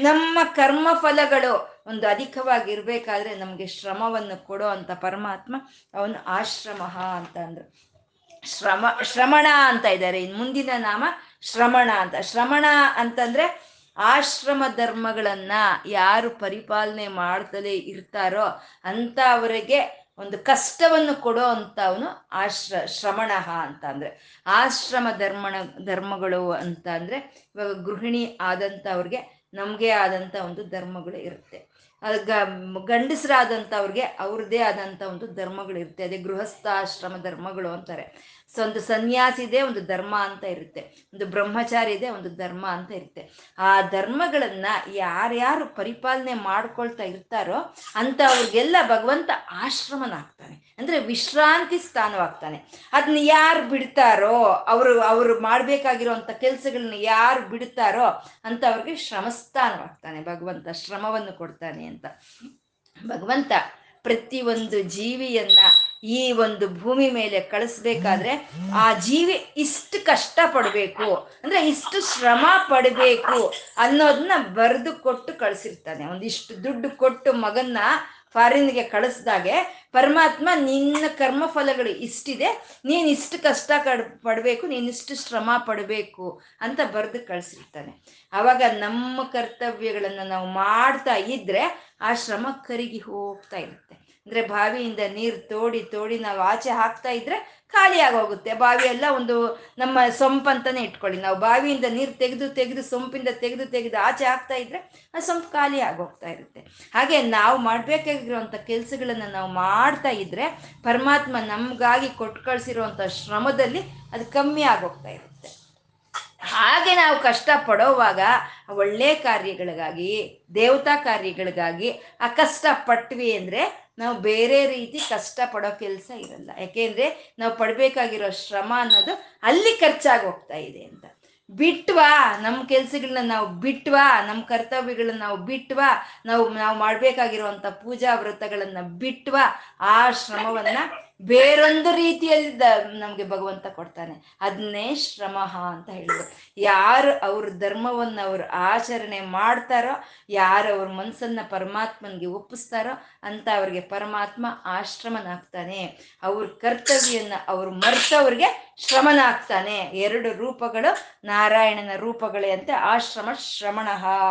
S1: ನಮ್ಮ ಕರ್ಮ ಫಲಗಳು ಒಂದು ಅಧಿಕವಾಗಿ ಇರ್ಬೇಕಾದ್ರೆ ನಮ್ಗೆ ಶ್ರಮವನ್ನು ಕೊಡೋ ಅಂತ ಪರಮಾತ್ಮ ಅವನು ಆಶ್ರಮ ಅಂತ ಅಂದ್ರು. ಶ್ರಮ, ಶ್ರಮಣ ಅಂತ ಇದ್ದಾರೆ. ಇನ್ ಮುಂದಿನ ನಾಮ ಶ್ರಮಣ ಅಂತ. ಶ್ರಮಣ ಅಂತಂದ್ರೆ ಆಶ್ರಮ ಧರ್ಮಗಳನ್ನ ಯಾರು ಪರಿಪಾಲನೆ ಮಾಡ್ತಲೇ ಇರ್ತಾರೋ ಅಂತ ಅವರಿಗೆ ಒಂದು ಕಷ್ಟವನ್ನು ಕೊಡೋ ಅಂತ ಅವನು ಆಶ್ರ, ಶ್ರಮಣ ಅಂತ ಅಂದ್ರೆ ಆಶ್ರಮ ಧರ್ಮಣ, ಧರ್ಮಗಳು ಅಂತ ಅಂದ್ರೆ ಇವಾಗ ಗೃಹಿಣಿ ಆದಂತ ಅವ್ರಿಗೆ ನಮ್ಗೆ ಆದಂತ ಒಂದು ಧರ್ಮಗಳು ಇರುತ್ತೆ. ಗ ಗಂಡಸರಾದಂಥವ್ರಿಗೆ ಅವ್ರದ್ದೇ ಆದಂಥ ಒಂದು ಧರ್ಮಗಳು ಇರುತ್ತೆ ಅದೇ ಗೃಹಸ್ಥಾಶ್ರಮ ಧರ್ಮಗಳು ಅಂತಾರೆ. ಸೊ ಒಂದು ಸನ್ಯಾಸಿ ಇದೆ, ಒಂದು ಧರ್ಮ ಅಂತ ಇರುತ್ತೆ. ಒಂದು ಬ್ರಹ್ಮಚಾರಿ ಇದೆ, ಒಂದು ಧರ್ಮ ಅಂತ ಇರುತ್ತೆ. ಆ ಧರ್ಮಗಳನ್ನ ಯಾರ್ಯಾರು ಪರಿಪಾಲನೆ ಮಾಡ್ಕೊಳ್ತಾ ಇರ್ತಾರೋ ಅಂತ ಅವ್ರಿಗೆಲ್ಲ ಭಗವಂತ ಆಶ್ರಮನಾಗ್ತಾನೆ. ಅಂದ್ರೆ ವಿಶ್ರಾಂತಿ ಸ್ಥಾನವಾಗ್ತಾನೆ. ಅದನ್ನ ಯಾರು ಬಿಡ್ತಾರೋ, ಅವರು ಅವರು ಮಾಡ್ಬೇಕಾಗಿರೋಂಥ ಕೆಲ್ಸಗಳನ್ನ ಯಾರು ಬಿಡ್ತಾರೋ ಅಂತ ಅವ್ರಿಗೆ ಶ್ರಮಸ್ಥಾನವಾಗ್ತಾನೆ. ಭಗವಂತ ಶ್ರಮವನ್ನು ಕೊಡ್ತಾನೆ ಅಂತ. ಭಗವಂತ ಪ್ರತಿಯೊಂದು ಜೀವಿಯನ್ನ ಈ ಒಂದು ಭೂಮಿ ಮೇಲೆ ಕಳಿಸ್ಬೇಕಾದ್ರೆ ಆ ಜೀವಿ ಇಷ್ಟು ಕಷ್ಟ ಪಡಬೇಕು, ಅಂದ್ರೆ ಇಷ್ಟು ಶ್ರಮ ಪಡಬೇಕು ಅನ್ನೋದನ್ನ ಬರೆದು ಕೊಟ್ಟು ಕಳಿಸಿರ್ತಾನೆ. ಒಂದಿಷ್ಟು ದುಡ್ಡು ಕೊಟ್ಟು ಮಗನ್ನ ಫಾರಿನ್ಗೆ ಕಳಿಸ್ದಾಗೆ ಪರಮಾತ್ಮ, ನಿನ್ನ ಕರ್ಮ ಫಲಗಳು ಇಷ್ಟಿದೆ, ನೀನ್ ಇಷ್ಟು ಕಷ್ಟ ಕಡ್, ಪಡಬೇಕು, ನೀನ್ ಇಷ್ಟು ಶ್ರಮ ಪಡಬೇಕು ಅಂತ ಬರೆದು ಕಳಿಸಿರ್ತಾನೆ. ಅವಾಗ ನಮ್ಮ ಕರ್ತವ್ಯಗಳನ್ನು ನಾವು ಮಾಡ್ತಾ ಇದ್ರೆ ಆ ಶ್ರಮ ಕರಿಗಿ ಹೋಗ್ತಾ ಇರುತ್ತೆ. ಅಂದ್ರೆ ಬಾವಿಯಿಂದ ನೀರು ತೋಡಿ ತೋಡಿ ನಾವು ಆಚೆ ಹಾಕ್ತಾ ಇದ್ರೆ ಖಾಲಿ ಆಗೋಗುತ್ತೆ. ಬಾವಿ ಎಲ್ಲ ಒಂದು ನಮ್ಮ ಸೊಂಪಂತಾನೆ ಇಟ್ಕೊಳ್ಳಿ. ನಾವು ಬಾವಿಯಿಂದ ನೀರು ತೆಗೆದು ತೆಗೆದು, ಸೊಂಪಿಂದ ತೆಗೆದು ತೆಗೆದು ಆಚೆ ಹಾಕ್ತಾ ಇದ್ರೆ ಆ ಸೊಂಪು ಖಾಲಿ ಆಗೋಗ್ತಾ ಇರುತ್ತೆ. ಹಾಗೆ ನಾವು ಮಾಡ್ಬೇಕಾಗಿರುವಂತ ಕೆಲ್ಸಗಳನ್ನ ನಾವು ಮಾಡ್ತಾ ಇದ್ರೆ ಪರಮಾತ್ಮ ನಮ್ಗಾಗಿ ಕೊಟ್ಟು ಕಳ್ಸಿರುವಂತ ಶ್ರಮದಲ್ಲಿ ಅದು ಕಮ್ಮಿ ಆಗೋಗ್ತಾ ಇರುತ್ತೆ. ಹಾಗೆ ನಾವು ಕಷ್ಟ ಪಡೋವಾಗ ಒಳ್ಳೆ ಕಾರ್ಯಗಳಿಗಾಗಿ, ದೇವತಾ ಕಾರ್ಯಗಳಿಗಾಗಿ ಆ ಕಷ್ಟ ಪಟ್ವಿ ಅಂದ್ರೆ ನಾವು ಬೇರೆ ರೀತಿ ಕಷ್ಟ ಪಡೋ ಕೆಲಸ ಇರಲ್ಲ. ಯಾಕೆಂದ್ರೆ ನಾವು ಪಡ್ಬೇಕಾಗಿರೋ ಶ್ರಮ ಅನ್ನೋದು ಅಲ್ಲಿ ಖರ್ಚಾಗಿ ಹೋಗ್ತಾ ಇದೆ ಅಂತ. ಬಿಟ್ವಾ ನಮ್ಮ ಕೆಲಸಗಳನ್ನ ನಾವು ಬಿಟ್ವಾ ನಮ್ಮ ಕರ್ತವ್ಯಗಳನ್ನ ನಾವು ಬಿಟ್ವಾ, ನಾವು ನಾವು ಮಾಡಬೇಕಾಗಿರುವಂಥ ಪೂಜಾ ವ್ರತಗಳನ್ನು ಬಿಟ್ವಾ ಆ ಶ್ರಮವನ್ನ ಬೇರೊಂದು ರೀತಿಯಲ್ಲಿ ನಮ್ಗೆ ಭಗವಂತ ಕೊಡ್ತಾನೆ. ಅದನ್ನೇ ಶ್ರಮ ಅಂತ ಹೇಳಿದ್ರು. ಯಾರು ಅವ್ರ ಧರ್ಮವನ್ನ ಅವ್ರು ಆಚರಣೆ ಮಾಡ್ತಾರೋ, ಯಾರು ಅವ್ರ ಮನಸ್ಸನ್ನ ಪರಮಾತ್ಮನ್ಗೆ ಒಪ್ಪಿಸ್ತಾರೋ ಅಂತ ಅವ್ರಿಗೆ ಪರಮಾತ್ಮ ಆಶ್ರಮನಾಗ್ತಾನೆ. ಅವ್ರ ಕರ್ತವ್ಯನ ಅವ್ರು ಮರ್ತವ್ರಿಗೆ ಶ್ರಮನಾಗ್ತಾನೆ. ಎರಡು ರೂಪಗಳು ನಾರಾಯಣನ ರೂಪಗಳೇ ಅಂತ, ಆಶ್ರಮ ಶ್ರಮಣ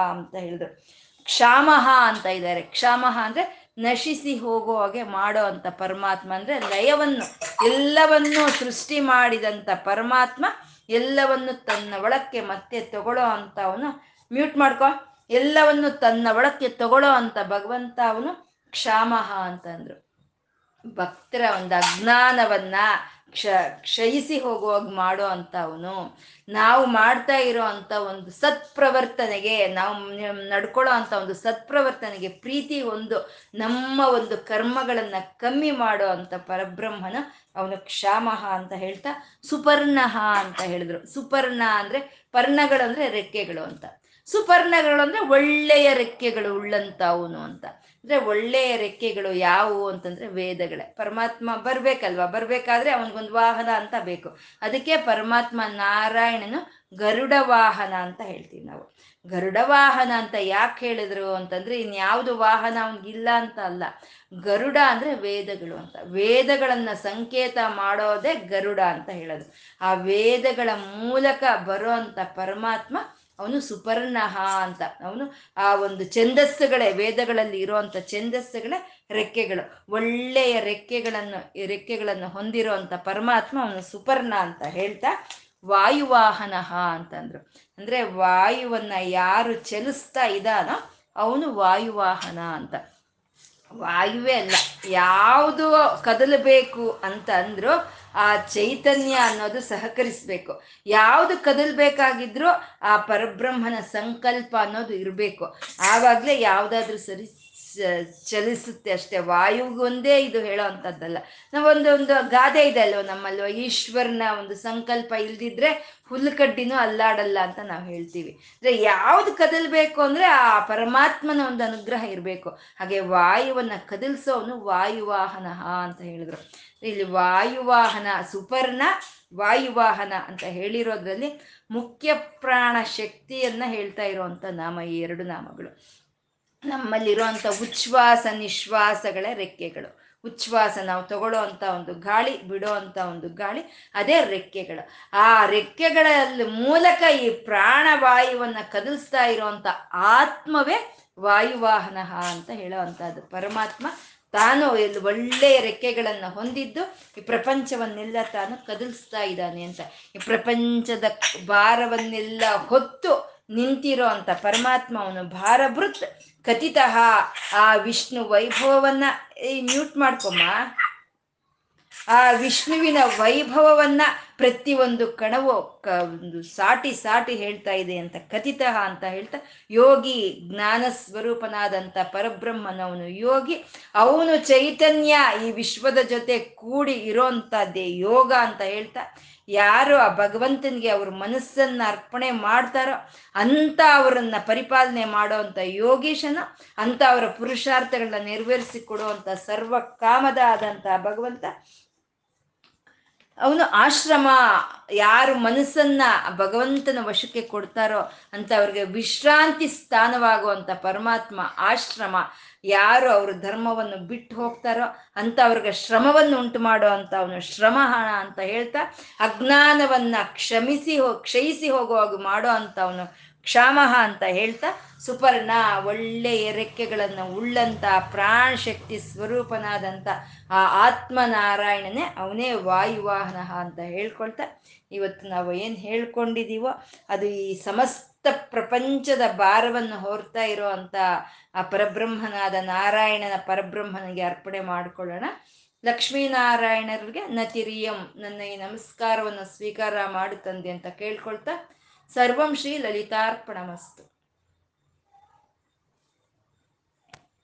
S1: ಅಂತ ಹೇಳಿದ್ರು. ಕ್ಷಾಮಹ ಅಂತ ಇದ್ದಾರೆ. ಕ್ಷಾಮಹ ಅಂದ್ರೆ ನಶಿಸಿ ಹೋಗೋ ಹಾಗೆ ಮಾಡೋ ಅಂತ ಪರಮಾತ್ಮ ಅಂದ್ರೆ ಲಯವನ್ನು, ಎಲ್ಲವನ್ನು ಸೃಷ್ಟಿ ಮಾಡಿದಂತ ಪರಮಾತ್ಮ, ಎಲ್ಲವನ್ನು ತನ್ನ ಒಳಕ್ಕೆ ಮತ್ತೆ ತಗೊಳ್ಳೋ ಅಂತ ಅವನು ಮ್ಯೂಟ್ ಮಾಡ್ಕೊ. ಎಲ್ಲವನ್ನು ತನ್ನ ಒಳಕ್ಕೆ ತಗೊಳ್ಳೋ ಅಂತ ಭಗವಂತ ಅವನು ಕ್ಷಾಮಹ ಅಂತಂದ್ರು. ಭಕ್ತರ ಒಂದು ಅಜ್ಞಾನವನ್ನ ಕ್ಷ, ಕ್ಷಯಿಸಿ ಹೋಗುವಾಗ ಮಾಡೋ ಅಂತ ಅವನು ನಾವು ಮಾಡ್ತಾ ಇರೋ ಅಂಥ ಒಂದು ಸತ್ಪ್ರವರ್ತನೆಗೆ, ನಾವು ನಡ್ಕೊಳ್ಳೋ ಅಂಥ ಒಂದು ಸತ್ಪ್ರವರ್ತನೆಗೆ ಪ್ರೀತಿ ಒಂದು ನಮ್ಮ ಒಂದು ಕರ್ಮಗಳನ್ನು ಕಮ್ಮಿ ಮಾಡೋ ಅಂತ ಪರಬ್ರಹ್ಮನ ಅವನು ಕ್ಷಾಮಹ ಅಂತ ಹೇಳ್ತಾ, ಸುಪರ್ಣಹ ಅಂತ ಹೇಳಿದ್ರು. ಸುಪರ್ಣ ಅಂದ್ರೆ ಪರ್ಣಗಳು ಅಂದ್ರೆ ರೆಕ್ಕೆಗಳು ಅಂತ. ಸುಪರ್ಣಗಳು ಅಂದ್ರೆ ಒಳ್ಳೆಯ ರೆಕ್ಕೆಗಳು ಉಳ್ಳಂತ ಅವನು ಅಂತ. ಅಂದ್ರೆ ಒಳ್ಳೆಯ ರೆಕ್ಕೆಗಳು ಯಾವುವು ಅಂತಂದ್ರೆ ವೇದಗಳೇ. ಪರಮಾತ್ಮ ಬರ್ಬೇಕಲ್ವಾ? ಬರ್ಬೇಕಾದ್ರೆ ಅವನಿಗೊಂದು ವಾಹನ ಅಂತ ಬೇಕು. ಅದಕ್ಕೆ ಪರಮಾತ್ಮ ನಾರಾಯಣನು ಗರುಡ ವಾಹನ ಅಂತ ಹೇಳ್ತೀವಿ ನಾವು. ಗರುಡ ವಾಹನ ಅಂತ ಯಾಕೆ ಹೇಳಿದ್ರು ಅಂತಂದ್ರೆ ಇನ್ಯಾವುದು ವಾಹನ ಅವನಿಗಿಲ್ಲ ಅಂತ ಅಲ್ಲ. ಗರುಡ ಅಂದ್ರೆ ವೇದಗಳು ಅಂತ. ವೇದಗಳನ್ನ ಸಂಕೇತ ಮಾಡೋದೇ ಗರುಡ ಅಂತ ಹೇಳೋದು. ಆ ವೇದಗಳ ಮೂಲಕ ಬರೋ ಪರಮಾತ್ಮ ಅವನು ಸುಪರ್ಣಹ ಅಂತ. ಅವನು ಆ ಒಂದು ಛಂದಸ್ಸುಗಳೇ, ವೇದಗಳಲ್ಲಿ ಇರುವಂತ ಛಂದಸ್ಸುಗಳೇ ರೆಕ್ಕೆಗಳು. ಒಳ್ಳೆಯ ರೆಕ್ಕೆಗಳನ್ನು ರೆಕ್ಕೆಗಳನ್ನು ಹೊಂದಿರುವಂತ ಪರಮಾತ್ಮ ಅವನು ಸುಪರ್ಣ ಅಂತ ಹೇಳ್ತಾ ವಾಯುವಾಹನಃ ಅಂತಂದ್ರು. ಅಂದ್ರೆ ವಾಯುವನ್ನ ಯಾರು ಚಲಿಸ್ತಾ ಇದ್ದಾನೋ ಅವನು ವಾಯುವಾಹನ ಅಂತ. ವಾಯುವೇ ಅಲ್ಲ, ಯಾವುದು ಕದಲಬೇಕು ಅಂತ ಅಂದ್ರು ಆ ಚೈತನ್ಯ ಅನ್ನೋದು ಸಹಕರಿಸ್ಬೇಕು. ಯಾವುದು ಕದಲ್ಬೇಕಾಗಿದ್ರೂ ಆ ಪರಬ್ರಹ್ಮನ ಸಂಕಲ್ಪ ಅನ್ನೋದು ಇರಬೇಕು. ಆವಾಗಲೇ ಯಾವುದಾದ್ರೂ ಸರಿ ಚಲಿಸುತ್ತೆ ಅಷ್ಟೇ. ವಾಯುಗೊಂದೇ ಇದು ಹೇಳೋ ಅಂಥದ್ದಲ್ಲ. ನಾವೊಂದು ಒಂದು ಗಾದೆ ಇದೆ ಅಲ್ವ ನಮ್ಮಲ್ವ ಈಶ್ವರನ ಒಂದು ಸಂಕಲ್ಪ ಇಲ್ದಿದ್ರೆ ಹುಲ್ಲುಕಡ್ಡಿನೂ ಅಲ್ಲಾಡಲ್ಲ ಅಂತ ನಾವು ಹೇಳ್ತೀವಿ. ಅಂದ್ರೆ ಯಾವ್ದು ಕದಲ್ಬೇಕು ಅಂದ್ರೆ ಆ ಪರಮಾತ್ಮನ ಒಂದು ಅನುಗ್ರಹ ಇರಬೇಕು. ಹಾಗೆ ವಾಯುವನ್ನ ಕದಲ್ಸೋನು ವಾಯುವಾಹನ ಅಂತ ಹೇಳಿದ್ರು. ಇಲ್ಲಿ ವಾಯುವಾಹನ, ಸುಪರ್ಣ ವಾಯುವಾಹನ ಅಂತ ಹೇಳಿರೋದ್ರಲ್ಲಿ ಮುಖ್ಯ ಪ್ರಾಣ ಶಕ್ತಿಯನ್ನ ಹೇಳ್ತಾ ಇರುವಂತ ನಾಮ ಈ ಎರಡು ನಾಮಗಳು. ನಮ್ಮಲ್ಲಿರುವಂಥ ಉಚ್ಛ್ವಾಸ, ನಿಶ್ವಾಸಗಳ ರೆಕ್ಕೆಗಳು. ಉಚ್ಛ್ವಾಸ ನಾವು ತಗೊಳ್ಳೋ ಅಂತ ಒಂದು ಗಾಳಿ ಬಿಡೋ ಅಂತ ಒಂದು ಗಾಳಿ, ಅದೇ ರೆಕ್ಕೆಗಳು. ಆ ರೆಕ್ಕೆಗಳಲ್ಲಿ ಮೂಲಕ ಈ ಪ್ರಾಣವಾಯುವನ್ನ ಕದಲಿಸ್ತಾ ಇರುವಂತ ಆತ್ಮವೇ ವಾಯುವಾಹನ ಅಂತ ಹೇಳೋ ಅಂಥದ್ದು ಪರಮಾತ್ಮ ತಾನು ಒಳ್ಳೆಯ ರೆಕ್ಕೆಗಳನ್ನು ಹೊಂದಿದ್ದು ಈ ಪ್ರಪಂಚವನ್ನೆಲ್ಲ ತಾನು ಕದಲಿಸ್ತಾ ಇದ್ದಾನೆ ಅಂತ. ಈ ಪ್ರಪಂಚದ ಭಾರವನ್ನೆಲ್ಲ ಹೊತ್ತು ನಿಂತಿರೋ ಅಂತ ಪರಮಾತ್ಮ ಅವನು ಭಾರಭೃತ್ ಕಥಿತಃ ಆ ವಿಷ್ಣು ವೈಭವವನ್ನ ಈ ಮ್ಯೂಟ್ ಮಾಡ್ಕೊಮ್ಮ. ಆ ವಿಷ್ಣುವಿನ ವೈಭವವನ್ನ ಪ್ರತಿಯೊಂದು ಕಣವು ಕ, ಒಂದು ಸಾಟಿ ಸಾಟಿ ಹೇಳ್ತಾ ಇದೆ ಅಂತ ಕಥಿತ ಅಂತ ಹೇಳ್ತಾ, ಯೋಗಿ ಜ್ಞಾನ ಸ್ವರೂಪನಾದಂಥ ಪರಬ್ರಹ್ಮನವನು ಯೋಗಿ, ಅವನು ಚೈತನ್ಯ ಈ ವಿಶ್ವದ ಜೊತೆ ಕೂಡಿ ಇರೋಂಥದ್ದೇ ಯೋಗ ಅಂತ ಹೇಳ್ತಾ, ಯಾರು ಆ ಭಗವಂತನಿಗೆ ಅವ್ರ ಮನಸ್ಸನ್ನ ಅರ್ಪಣೆ ಮಾಡ್ತಾರೋ ಅಂತ ಅವರನ್ನ ಪರಿಪಾಲನೆ ಮಾಡೋವಂಥ ಯೋಗೀಶನ, ಅಂತ ಅವರ ಪುರುಷಾರ್ಥಗಳನ್ನ ನೆರವೇರಿಸಿ ಕೊಡುವಂಥ ಸರ್ವ ಕಾಮದ ಆದಂಥ ಭಗವಂತ ಅವನು ಆಶ್ರಮ, ಯಾರು ಮನಸ್ಸನ್ನ ಭಗವಂತನ ವಶಕ್ಕೆ ಕೊಡ್ತಾರೋ ಅಂತ ಅವ್ರಿಗೆ ವಿಶ್ರಾಂತಿ ಸ್ಥಾನವಾಗುವಂಥ ಪರಮಾತ್ಮ ಆಶ್ರಮ, ಯಾರು ಅವರು ಧರ್ಮವನ್ನು ಬಿಟ್ಟು ಹೋಗ್ತಾರೋ ಅಂತ ಅವ್ರಿಗೆ ಶ್ರಮವನ್ನು ಉಂಟು ಮಾಡೋ ಅಂತ ಅವನು ಅಂತ ಹೇಳ್ತಾ, ಅಜ್ಞಾನವನ್ನ ಕ್ಷಮಿಸಿ ಹೋ, ಕ್ಷಯಿಸಿ ಹೋಗುವಾಗ ಮಾಡೋ ಅಂತ ಅವನು ಕ್ಷಾಮಹ ಅಂತ ಹೇಳ್ತಾ ಸುಪರ್ಣ ಒಳ್ಳೆಯ ರೆಕ್ಕೆಗಳನ್ನು ಉಳ್ಳಂತ ಪ್ರಾಣ ಶಕ್ತಿ ಸ್ವರೂಪನಾದಂಥ ಆ ಆತ್ಮನಾರಾಯಣನೇ ಅವನೇ ವಾಯುವಾಹನ ಅಂತ ಹೇಳ್ಕೊಳ್ತಾ, ಇವತ್ತು ನಾವು ಏನು ಹೇಳ್ಕೊಂಡಿದ್ದೀವೋ ಅದು ಈ ಸಮಸ್ತ ಪ್ರಪಂಚದ ಭಾರವನ್ನು ಹೊರ್ತಾ ಇರೋ ಅಂತ ಆ ಪರಬ್ರಹ್ಮನಾದ ನಾರಾಯಣನ ಪರಬ್ರಹ್ಮನಿಗೆ ಅರ್ಪಣೆ ಮಾಡಿಕೊಳ್ಳೋಣ. ಲಕ್ಷ್ಮೀನಾರಾಯಣರಿಗೆ ನತಿರಿಯಂ ನನ್ನ ಈ ನಮಸ್ಕಾರವನ್ನು ಸ್ವೀಕಾರ ಮಾಡುತ್ತಂದೆ ಅಂತ ಕೇಳ್ಕೊಳ್ತಾ, ಸರ್ವಂ ಶ್ರೀ ಲಲಿತಾರ್ಪಣಮಸ್ತು.